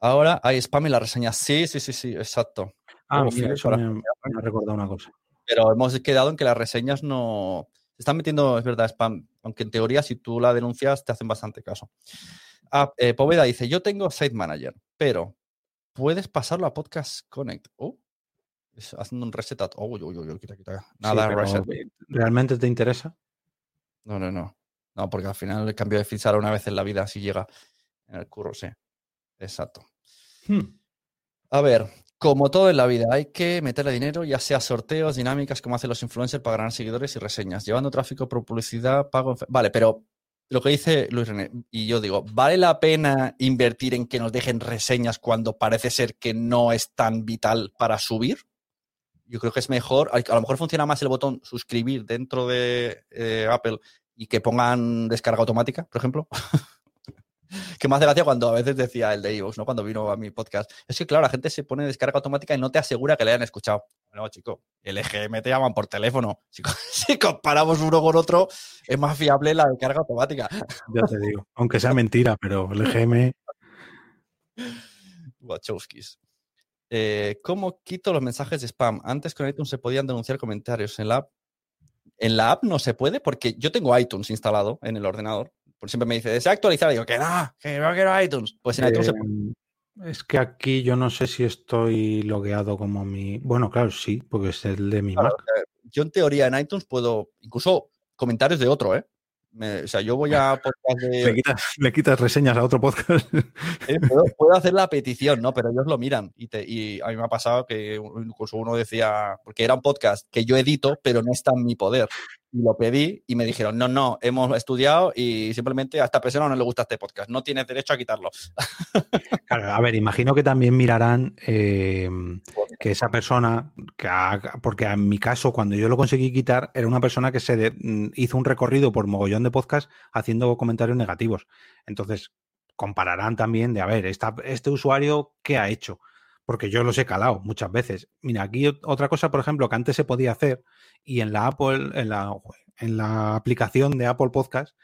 Ahora hay spam en las reseñas. Sí, sí, sí, sí, exacto. Ah, mira, eso para- me, me ha recordado una cosa. Pero hemos quedado en que las reseñas no. Se están metiendo, es verdad, spam. Aunque en teoría, si tú la denuncias, te hacen bastante caso. Ah, eh, Poveda dice: Yo tengo Site Manager, pero puedes pasarlo a Podcast Connect. Oh, es haciendo un reset. a- Oh, uy, uy, uy, quita, quita. Nada, Sí, pero, reset. ¿Realmente te interesa? No, no, no. No, porque al final el cambio de sale una vez en la vida, si llega en el curro, sí. Exacto. Hmm. A ver, como todo en la vida, hay que meterle dinero, ya sea sorteos, dinámicas, como hacen los influencers para ganar seguidores y reseñas, llevando tráfico por publicidad, pago. Vale, pero lo que dice Luis René, y yo digo, ¿vale la pena invertir en que nos dejen reseñas cuando parece ser que no es tan vital para subir? Yo creo que es mejor, a a lo mejor funciona más el botón suscribir dentro de eh, Apple y que pongan descarga automática, por ejemplo. que me hace gracia cuando a veces decía el de iVoox, ¿no? Cuando vino a mi podcast. Es que, claro, la gente se pone descarga automática y no te asegura que le hayan escuchado. No, chico, el EGM te llaman por teléfono. Si, co- si comparamos uno con otro, es más fiable la descarga automática. Ya te digo. Aunque sea mentira, pero el GM. Wachowskis. Eh, ¿Cómo quito los mensajes de spam? Antes con iTunes se podían denunciar comentarios. En la app, en la app no se puede porque yo tengo iTunes instalado en el ordenador. Por siempre me dice, desea actualizar. Y digo, que no, que no quiero iTunes. Pues en iTunes se. Eh, es que aquí yo no sé si estoy logueado como mi. Bueno, claro, sí, porque es el de mi Claro, Mac. eh, yo en teoría en iTunes puedo, incluso comentarios de otro, ¿eh? Me- o sea, yo voy a podcast Le de... quitas, le quitas reseñas a otro podcast. eh, puedo, puedo hacer la petición, ¿no? Pero ellos lo miran. Y, te- y a mí me ha pasado que incluso uno decía, porque era un podcast que yo edito, pero no está en mi poder. Y lo pedí y me dijeron, no, no, hemos estudiado y simplemente a esta persona no le gusta este podcast. No tienes derecho a quitarlo. Claro, a ver, imagino que también mirarán eh, que esa persona, que ha- porque en mi caso, cuando yo lo conseguí quitar, era una persona que se de- mm, hizo un recorrido por mogollón de podcast haciendo comentarios negativos. Entonces, compararán también de, a ver, esta- este usuario, ¿qué ha hecho? Porque yo los he calado muchas veces. Mira, aquí ot- otra cosa, por ejemplo, que antes se podía hacer y en la Apple, en la, en la aplicación de Apple Podcast,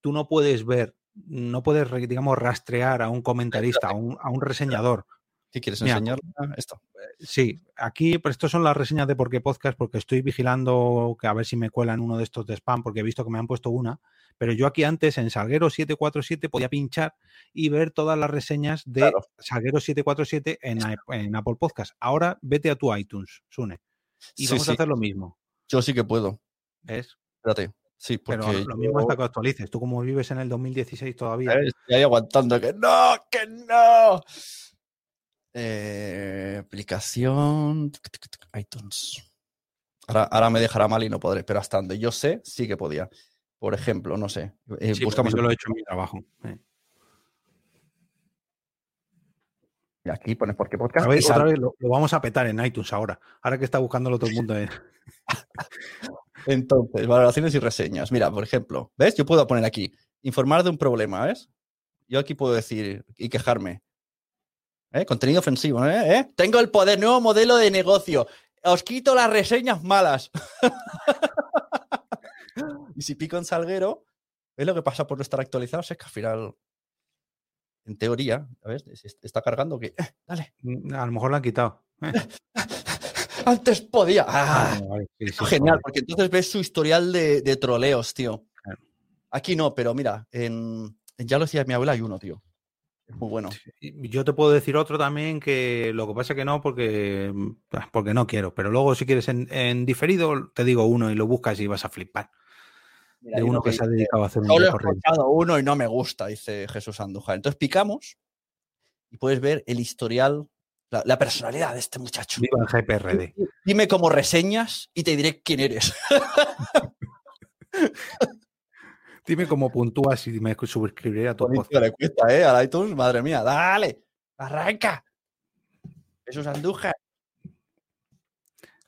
tú no puedes ver, no puedes, digamos, rastrear a un comentarista, a un, a un reseñador. ¿Qué quieres enseñar? Esto. Sí, aquí, pero estos son las reseñas de por qué podcast, porque estoy vigilando que a ver si me cuelan uno de estos de spam, porque he visto que me han puesto una. Pero yo aquí antes en Salguero 747 podía pinchar y ver todas las reseñas de Claro. Salguero 747 en, en Apple Podcast. Ahora vete a tu iTunes, Sune. Y Sí, vamos sí, a hacer lo mismo. Yo sí que puedo. ¿Ves? Espérate. Sí, porque Pero lo mismo yo- hasta que actualices. Tú como vives en el 2016 todavía. Eh, Estoy ahí aguantando que no, que no. Eh, aplicación iTunes. Ahora, ahora me dejará mal y no podré, pero hasta donde yo sé, sí que podía. Por ejemplo, no sé. eh, Sí, buscamos yo lo he hecho en mi trabajo. Eh. aquí, pones por qué podcast. Y otra vez lo, lo vamos a petar en iTunes ahora. Ahora que está buscándolo todo el mundo. eh. Entonces, valoraciones y reseñas. Mira, por ejemplo, ¿ves? Yo puedo poner aquí, informar de un problema, ¿ves? Yo aquí puedo decir y quejarme. ¿Eh? Contenido ofensivo, ¿eh? ¿Eh? Tengo el poder, nuevo modelo de negocio. Os quito las reseñas malas. y si pico en Salguero, ¿ves lo que pasa por no estar actualizados? Es que al final, en teoría, ¿ves? Está cargando que... eh, dale. Mm, A lo mejor lo han quitado. Antes podía. Ah, Vale, vale, sí, sí, Genial, porque entonces ves su historial de, de troleos, tío. Aquí no, pero mira, en, en Ya lo decía mi abuela, hay uno, tío. Muy bueno. Yo te puedo decir otro también que lo que pasa que no porque, ah, porque no quiero, pero luego si quieres en, en diferido te digo uno y lo buscas y vas a flipar. Mira, De uno que se ha dedicado a hacer un Solo he escuchado uno y no me gusta, dice Jesús Andújar. Entonces picamos y puedes ver el historial, la, la personalidad de este muchacho. Viva el GPRD. Dime cómo reseñas y te diré quién eres. Dime cómo puntúas y me suscribiré a tu podcast. le cuesta, ¿eh? Al iTunes, madre mía. Dale, arranca. Jesús Andújar.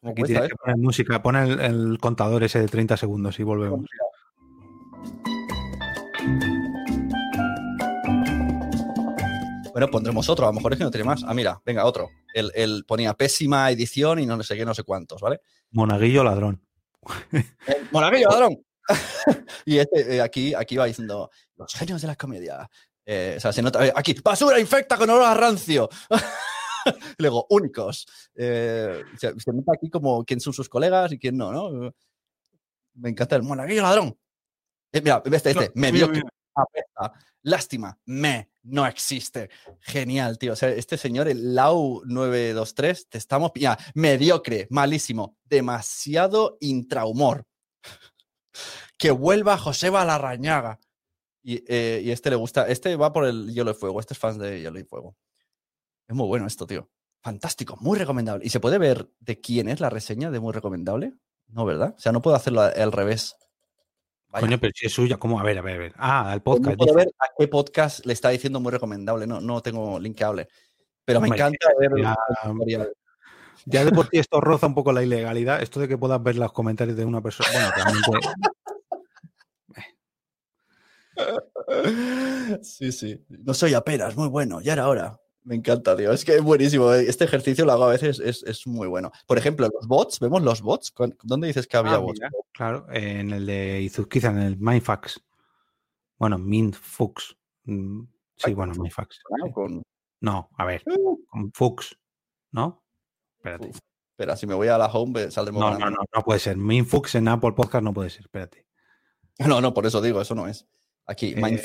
¿Cómo Aquí cuesta, tienes eh? que poner música, pon el, el contador ese de 30 segundos y volvemos. Bueno, pondremos otro, a lo mejor es que no tiene más. Ah, mira, venga, otro. El, el ponía pésima edición y no sé qué, no sé cuántos, ¿vale? Monaguillo ladrón. El Monaguillo, ladrón. y este, eh, aquí, aquí va diciendo, los genios de la comedia. Eh, o sea, se nota, eh, aquí, basura infecta con olor a rancio. Luego, únicos. Eh, se, se nota aquí como quién son sus colegas y quién no, ¿no? Me encanta el monaguillo ladrón. Mira, este, este, mediocre, apesta, lástima, me, no existe. Genial, tío. O sea, este señor, el Lau 923, te estamos pillando. Mediocre, malísimo, demasiado intrahumor. Que vuelva Joseba Larrañaga. Y, eh, y este le gusta, este va por el Hielo y Fuego, este es fan de Hielo y Fuego. Es muy bueno esto, tío. Fantástico, muy recomendable. ¿Y se puede ver de quién es la reseña de muy recomendable? No, ¿verdad? O sea, no puedo hacerlo al revés. Vaya. Coño, pero si es suya, ¿cómo? A ver, a ver, a ver. Ah, al no podcast. puedo dice. ver a qué podcast le está diciendo muy recomendable. No, no tengo linkeable. Pero me Hombre, encanta ver ya- tutorial. Ya de por sí esto roza un poco la ilegalidad. Esto de que puedas ver los comentarios de una persona. Bueno, realmente. Sí, sí. No soy apenas, muy bueno. Ya era hora. Me encanta, tío. Es que es buenísimo. eh. Este ejercicio lo hago a veces, es, es muy bueno. Por ejemplo, los bots, ¿vemos los bots? ¿Cuán- ¿Dónde dices que había Ah, bots? mira, claro, en el de Izuzquiza, en el Mindfax. Bueno, Mindfux. Mm, Sí, bueno, Mindfax. ¿no? sí. Con- No, a ver, con Fux, ¿no? Espérate. Uf, Espera, si me voy a la home, eh, saldremos No, no, ganando. no, no puede ser. Mindfux en Apple Podcast no puede ser, espérate. No, no, por eso digo, eso no es. Aquí, Eh.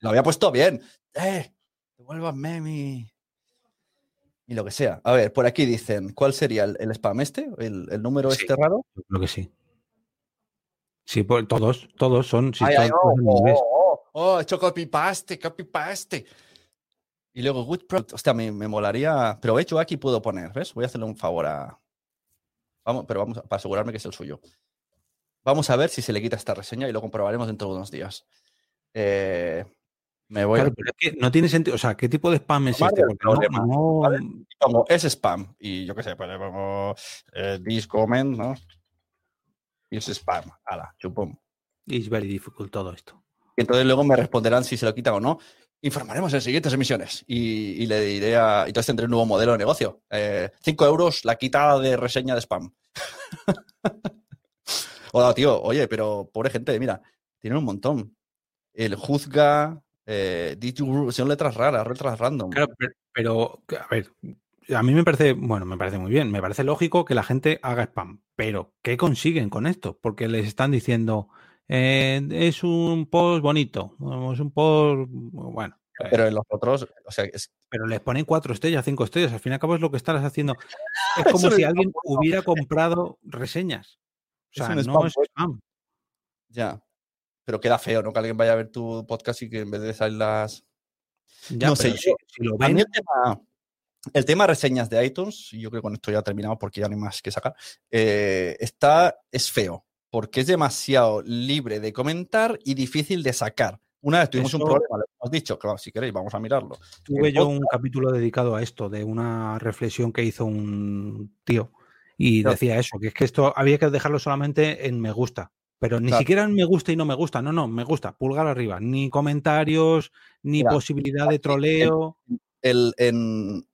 Lo había puesto bien. ¡Eh! Devuélvanme mi. Y lo que sea. A ver, por aquí dicen, ¿cuál sería el, el spam este? ¿El, el número Sí. este raro? Yo creo que sí. Sí, pues todos, todos son. Si Ay, todos ay, son oh, oh, oh, oh, he hecho copy paste, copy paste. Y luego good product. Hostia, me, me molaría. Pero hecho aquí puedo poner, ¿ves? Voy a hacerle un favor a. Vamos, pero vamos a- para asegurarme que es el suyo. Vamos a ver si se le quita esta reseña y lo comprobaremos dentro de unos días. Eh, me voy Claro, a. pero es que no tiene sentido. O sea, ¿qué tipo de spam es este? no- pongo es spam y yo qué sé, pues le pongo eh, this comment, ¿no? Y es spam, ala, chupón. It's very difficult todo esto. Y entonces luego me responderán si se lo quitan o no. Informaremos en siguientes emisiones y, le diré a. Entonces tendré un nuevo modelo de negocio. 5 euros la quitada de reseña de spam. Hola, tío. Oye, pero pobre gente, mira, tienen un montón. El juzga. Eh, son letras raras, letras random. Claro, pero, a ver, a mí me parece, bueno, me parece muy bien, me parece lógico que la gente haga spam, pero ¿qué consiguen con esto? Porque les están diciendo, eh, es un post bonito, es un post, bueno, eh, Pero en los otros, o sea, es, pero les ponen cuatro estrellas, cinco estrellas, al fin y al cabo es lo que estás haciendo. Es como si alguien hubiera comprado reseñas. O sea, no spam, es pues. spam. Ya. Pero queda feo, ¿no? Que alguien vaya a ver tu podcast y que en vez de salir las. Ya, No sé, si, yo- si lo ven, el tema, el tema reseñas de iTunes, y yo creo que con esto ya terminamos porque ya no hay más que sacar, eh, está, es feo, porque es demasiado libre de comentar y difícil de sacar. Una vez tuvimos un problema, lo hemos dicho, claro, si queréis, vamos a mirarlo. Tuve yo un capítulo dedicado a esto, de una reflexión que hizo un tío y Claro. decía eso, que es que esto había que dejarlo solamente en me gusta, pero ni Claro. siquiera en me gusta y no me gusta, no, no, me gusta, pulgar arriba, ni comentarios, ni Mira, posibilidad de troleo. El, en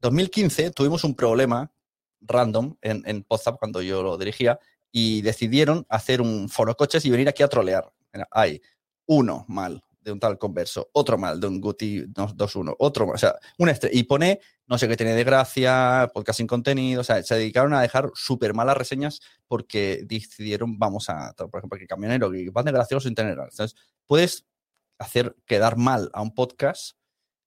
2015 tuvimos un problema random en, en WhatsApp cuando yo lo dirigía y decidieron hacer un foro coches y venir aquí a trolear. Hay uno mal de un tal converso, otro mal de un Guti 2.1, otro mal, o sea, un y pone no sé qué tiene de gracia, podcast sin contenido, o sea, se dedicaron a dejar súper malas reseñas porque decidieron, vamos a, por ejemplo, que camionero, que van de gracioso sin tener. Entonces, puedes hacer quedar mal a un podcast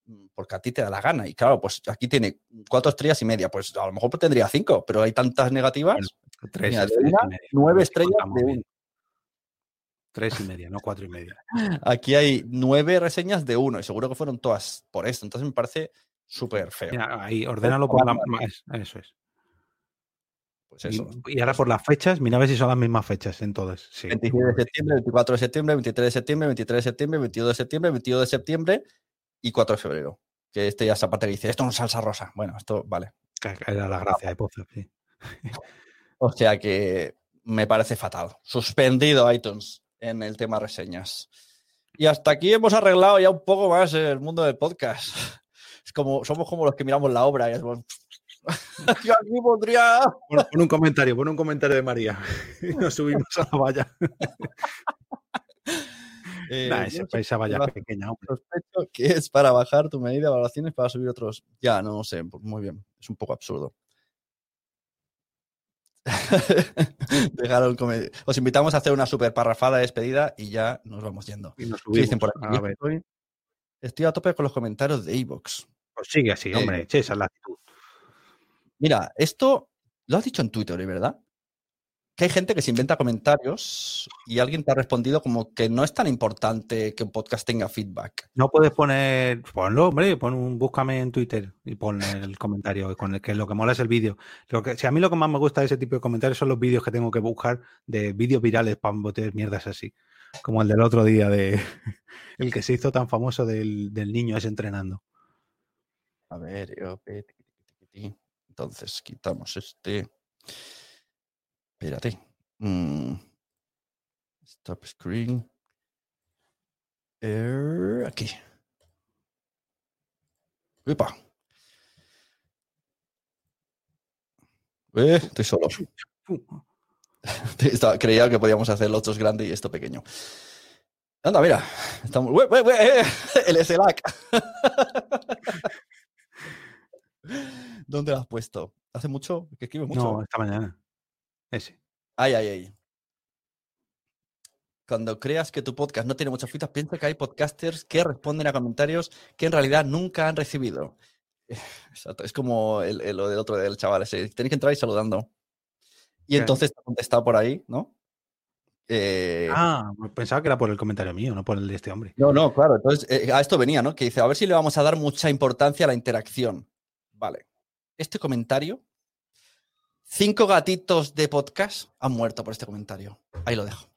mm, porque a ti te da la gana. Y claro, pues aquí tiene cuatro estrellas y media. Pues a lo mejor tendría cinco, pero hay tantas negativas. Tres, Mira, de una, nueve estrellas de uno. Tres y media, no cuatro y media. Aquí hay nueve reseñas de uno y seguro que fueron todas por esto. Entonces me parece súper feo. Mira, ahí, ordénalo por la. es- Eso es. Pues Y- eso. Y, ahora por las fechas, mira a ver si son las mismas fechas en todas. Sí. 26 de septiembre, 24 de septiembre, 23 de septiembre, 23 de septiembre, 22 de septiembre, 22 de septiembre y 4 de febrero. Que este ya parte dice, esto no es salsa rosa. Bueno, esto vale. Era la gracia de Pozo, sí. O sea que me parece fatal. Suspendido iTunes en el tema reseñas. Y hasta aquí hemos arreglado ya un poco más el mundo del podcast. Es como, somos como los que miramos la obra y Yo aquí pondría. Pon, pon un comentario, pon un comentario de María. Y nos subimos a la valla. Eh, Nah, sé esa valla pequeña, hombre. sospecho que es para bajar tu medida de valoraciones para subir otros. Ya, no sé, pues muy bien. Es un poco absurdo. Os invitamos a hacer una super parrafada de despedida y ya nos vamos yendo. Y nos ¿Qué dicen subimos. por aquí? A ver, Estoy, estoy a tope con los comentarios de Evox. pues sigue así, hombre. Eh, che, esa es la actitud. Mira, esto lo has dicho en Twitter, ¿eh? ¿verdad? Que hay gente que se inventa comentarios y alguien te ha respondido como que no es tan importante que un podcast tenga feedback. No puedes poner, ponlo, hombre, pon un, búscame en Twitter y pon el comentario con el que lo que mola es el vídeo. Lo que, si a mí lo que más me gusta de ese tipo de comentarios son los vídeos que tengo que buscar de vídeos virales para meter mierdas así. Como el del otro día de el que se hizo tan famoso del, del niño ese entrenando. A ver, yo, entonces quitamos este. Espérate. Mm. Stop screen. Aquí. Eh, estoy solo. Creía que podíamos hacer los dos grandes y esto pequeño. Anda, mira. Estamos... Eh! El SLAC. ¿Dónde lo has puesto? ¿Hace mucho? Que escribe mucho. No, esta mañana. Ese. Ay, ay, ay. Cuando creas que tu podcast no tiene muchas fitas, piensa que hay podcasters que responden a comentarios que en realidad nunca han recibido. Exacto. Es como el, el- lo del otro del chaval ese. Tenéis que entrar y saludando. Y entonces te ha contestado por ahí, ¿no? Eh, Ah, pensaba que era por el comentario mío, no por el de este hombre. No, no, claro. Entonces, eh, a esto venía, ¿no? Que dice, a ver si le vamos a dar mucha importancia a la interacción. Vale. Este comentario, cinco gatitos de podcast han muerto por este comentario. Ahí lo dejo.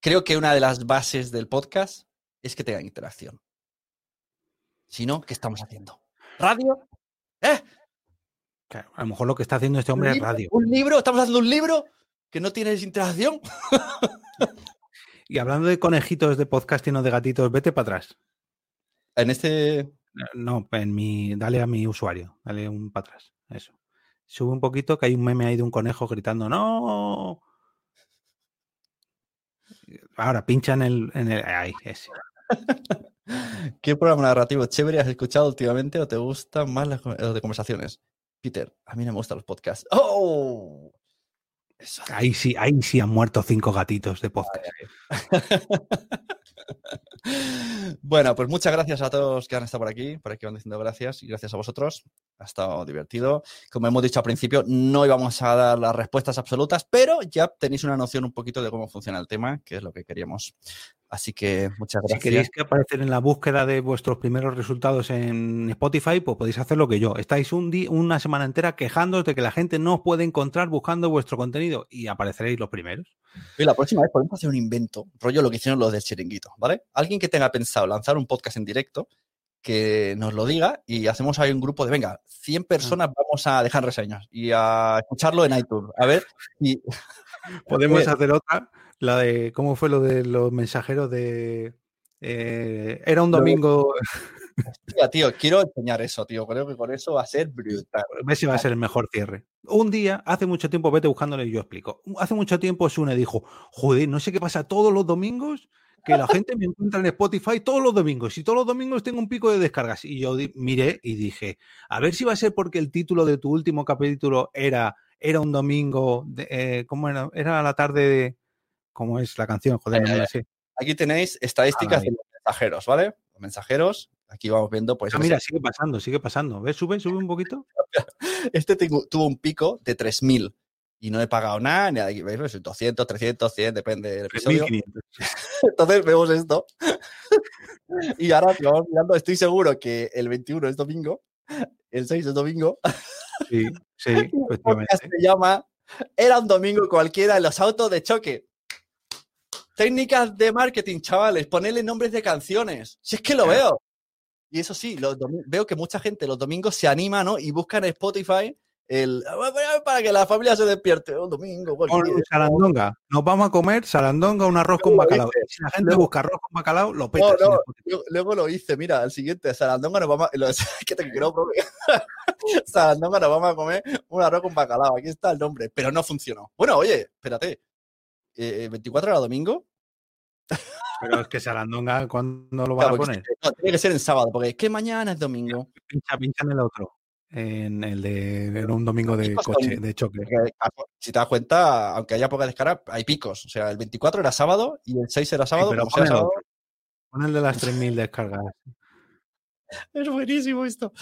Creo que una de las bases del podcast es que tenga interacción. Si no, ¿qué estamos haciendo? ¿Radio? ¿Eh? Claro, a lo mejor lo que está haciendo este hombre ¿Un es radio. ¿Un libro? ¿Estamos haciendo un libro que no tienes interacción? Y hablando de conejitos de podcast y no de gatitos, vete para atrás. En este... No, en mi, dale a mi usuario, dale un para atrás. Eso. Sube un poquito que hay un meme ahí de un conejo gritando ¡No! Ahora pincha en el, en el ahí, ese. ¿Qué programa narrativo chévere has escuchado últimamente o te gustan más las los de conversaciones? Peter, a mí no me gustan los podcasts. ¡Oh! Eso. Ahí sí, ahí sí han muerto cinco gatitos de podcast. Bueno, pues muchas gracias a todos que han estado por aquí, por aquí van diciendo gracias y gracias a vosotros. Ha estado divertido. Como hemos dicho al principio, no íbamos a dar las respuestas absolutas, pero ya tenéis una noción un poquito de cómo funciona el tema, que es lo que queríamos. Así que muchas Si gracias. queréis que aparecer en la búsqueda de vuestros primeros resultados en Spotify, pues podéis hacer lo que yo. Estáis un día, una semana entera quejándoos de que la gente no os puede encontrar buscando vuestro contenido y apareceréis los primeros. Y la próxima vez podemos hacer un invento, rollo lo que hicieron los del chiringuito, ¿vale? Alguien que tenga pensado lanzar un podcast en directo, que nos lo diga y hacemos ahí un grupo de, venga, 100 personas vamos a dejar reseñas y a escucharlo en iTunes. A ver, y Podemos Eh, hacer otra, la de cómo fue lo de los mensajeros de eh, era un domingo, Hostia, tío, quiero enseñar eso, tío. Creo que con eso va a ser brutal. a ver si va a ser el mejor cierre. Un día, hace mucho tiempo, vete buscándole y yo explico. Hace mucho tiempo Sune dijo, joder, no sé qué pasa todos los domingos, que la gente me encuentra en Spotify todos los domingos y todos los domingos tengo un pico de descargas. Y yo miré y dije, a ver si va a ser porque el título de tu último capítulo era era un domingo, de- eh, ¿cómo era? Era la tarde de... ¿Cómo es la canción? Joder, no me sé. Aquí tenéis estadísticas Ahí. de los mensajeros, ¿vale? Los mensajeros aquí vamos viendo, pues. Ah, mira, sigue pasando, sigue pasando. ¿Ves? Sube, sube un poquito. Este tengo- tuvo un pico de 3.000 y no he pagado nada, ni aquí, ¿veis? Pues 200, 300, 100, depende del episodio. 3.500. Entonces vemos esto. y ahora si vamos mirando, estoy seguro que el 21 es domingo, el 6 es domingo. Sí, sí, se llama Era un domingo cualquiera en los autos de choque. Técnicas de marketing, chavales, ponerle nombres de canciones. Si es que lo veo. Y eso sí, los veo que mucha gente los domingos se anima, ¿no? Y busca en Spotify el para que la familia se despierte. Un domingo, Pon cualquiera. sarandonga. Nos vamos a comer sarandonga, un arroz con bacalao. Si la gente luego- busca arroz con bacalao, lo peta. no, luego, lo hice, mira, el siguiente, Sarandonga nos vamos a... lo- que te quiero. Sarandonga nos vamos a comer un arroz con bacalao, aquí está el nombre, pero no funcionó. Bueno, oye, espérate, eh, 24 era domingo. Pero es que sarandonga, ¿cuándo lo van Claro, a poner? no, tiene que ser en sábado, porque es que mañana es domingo. Pincha, pincha en el otro. En el de en un domingo de coche, de choque. Si te das cuenta, aunque haya poca descarga, hay picos. O sea, el 24 era sábado y el 6 era sábado. pero pon el sábado. Pon el de las 3.000 descargas. es buenísimo esto.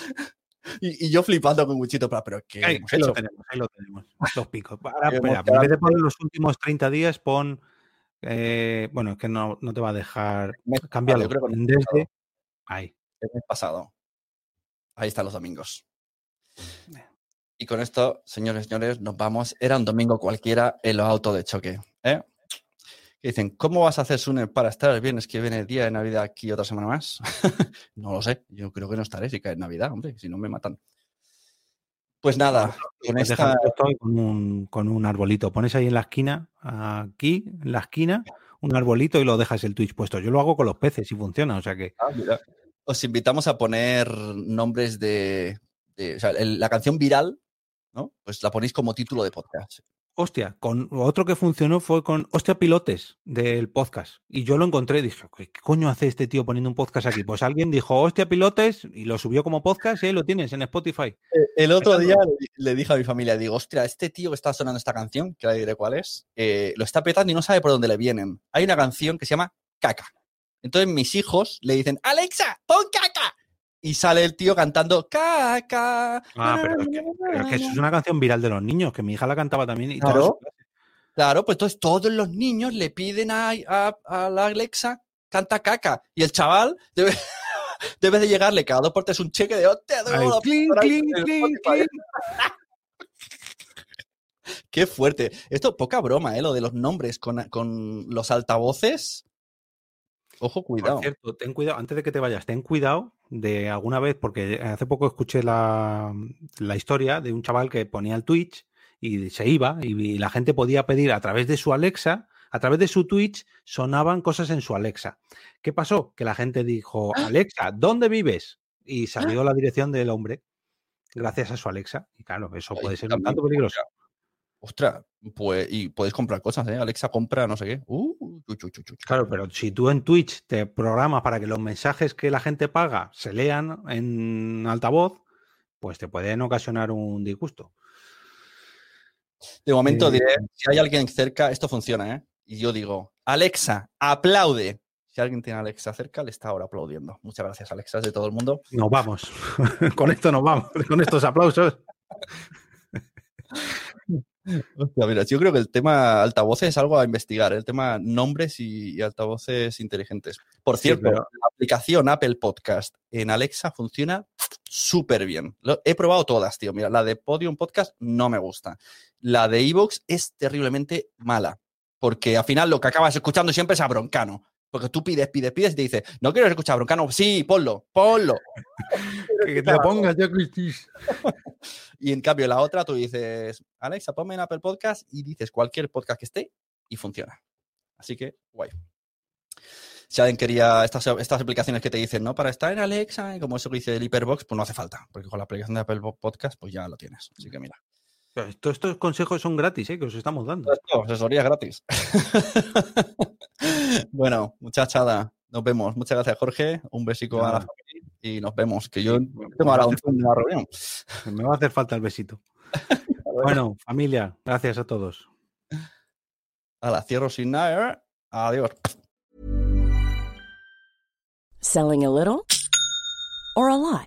Y, y yo flipando con Wichito, pero, pero ¿qué Ahí, hemos ahí lo tenemos, ahí lo tenemos. Los picos. Ahora, espera, en vez de poner los últimos 30 días, pon. eh, bueno, es que no, no te va a dejar. Yo creo que desde. Ahí. el mes pasado. Ahí están los domingos. Y con esto, señores señores, nos vamos. Era un domingo cualquiera en los autos de choque. ¿eh? Que dicen, ¿cómo vas a hacer Sune para estar el viernes que viene el día de Navidad aquí otra semana más? no lo sé. Yo creo que no estaré si cae Navidad, hombre, si no me matan. Pues nada, con Pues esta. ahí con un, con un arbolito. Pones ahí en la esquina, aquí, en la esquina, un arbolito y lo dejas el Twitch puesto. Yo lo hago con los peces y funciona. O sea que. Ah, mira. Os invitamos a poner nombres de. de- o sea, el- la canción viral, ¿no? Pues la ponéis como título de podcast. Hostia, con otro que funcionó fue con Hostia Pilotes del podcast. Y yo lo encontré y dije, ¿qué coño hace este tío poniendo un podcast aquí? Pues alguien dijo Hostia Pilotes y lo subió como podcast y ahí lo tienes en Spotify. El otro día le, dije a mi familia, digo, ostras, este tío que está sonando esta canción, que ahora diré cuál es, eh, lo está petando y no sabe por dónde le vienen. Hay una canción que se llama Caca. Entonces mis hijos le dicen, Alexa, pon caca. Y sale el tío cantando caca. Ah, pero es que, pero es que eso es una canción viral de los niños, que mi hija la cantaba también. Y Claro. Claro, pues entonces todos los niños le piden a, a- a la Alexa, canta caca. Y el chaval debe, debe de llegarle cada dos por tres un cheque de hostia. Ahí, tengo la clink, por ahí clink, en el clink, Spotify". clink. Qué fuerte. Esto, poca broma, ¿eh? Lo de los nombres con, con los altavoces. Ojo, cuidado. Por cierto, ten cuidado, antes de que te vayas, ten cuidado de alguna vez, porque hace poco escuché la, la historia de un chaval que ponía el Twitch y se iba y, la gente podía pedir a través de su Alexa, a través de su Twitch, sonaban cosas en su Alexa. ¿Qué pasó? Que la gente dijo, Alexa, ¿dónde vives? Y salió la dirección del hombre gracias a su Alexa. Y claro, eso puede ser un tanto peligroso. Ostras, pues, y puedes comprar cosas, ¿eh? Alexa compra no sé qué. Uh. Claro, pero si tú en Twitch te programas para que los mensajes que la gente paga se lean en altavoz, pues te pueden ocasionar un disgusto. De momento Eh, diré, si hay alguien cerca, esto funciona, ¿eh? Y yo digo, Alexa, aplaude. Si alguien tiene a Alexa cerca, le está ahora aplaudiendo. Muchas gracias, Alexa, de todo el mundo. Nos vamos. con esto nos vamos. Con estos aplausos. Hostia, mira, yo creo que el tema altavoces es algo a investigar, ¿eh? el tema nombres y, y altavoces inteligentes. Por Sí, cierto, pero- la aplicación Apple Podcast en Alexa funciona súper bien. Lo- he probado todas, tío. Mira, la de Podium Podcast no me gusta. La de Evox es terriblemente mala, porque al final lo que acabas escuchando siempre es a Broncano. Porque tú pides, pides, pides y te dice, no quiero escuchar Broncano. Sí, ponlo, ponlo. Que te lo pongas ya, Cristis. Y en cambio, la otra tú dices, Alexa, ponme en Apple Podcast y dices cualquier podcast que esté y funciona. Así que, guay. Si alguien quería estas, estas aplicaciones que te dicen, ¿no? Para estar en Alexa, y como eso que dice el Hyperbox, pues no hace falta, porque con la aplicación de Apple Podcast, pues ya lo tienes. Así que mira. Todos estos consejos son gratis, ¿eh? que os estamos dando. Esto, asesoría gratis. bueno, muchachada, nos vemos. Muchas gracias, Jorge. Un besico a la familia y nos vemos. Que yo Me tengo va a ahora un una reunión. falta- me va a hacer falta el besito. Bueno, familia, gracias a todos. A la cierro sin nada. Adiós. Selling a little or a lot?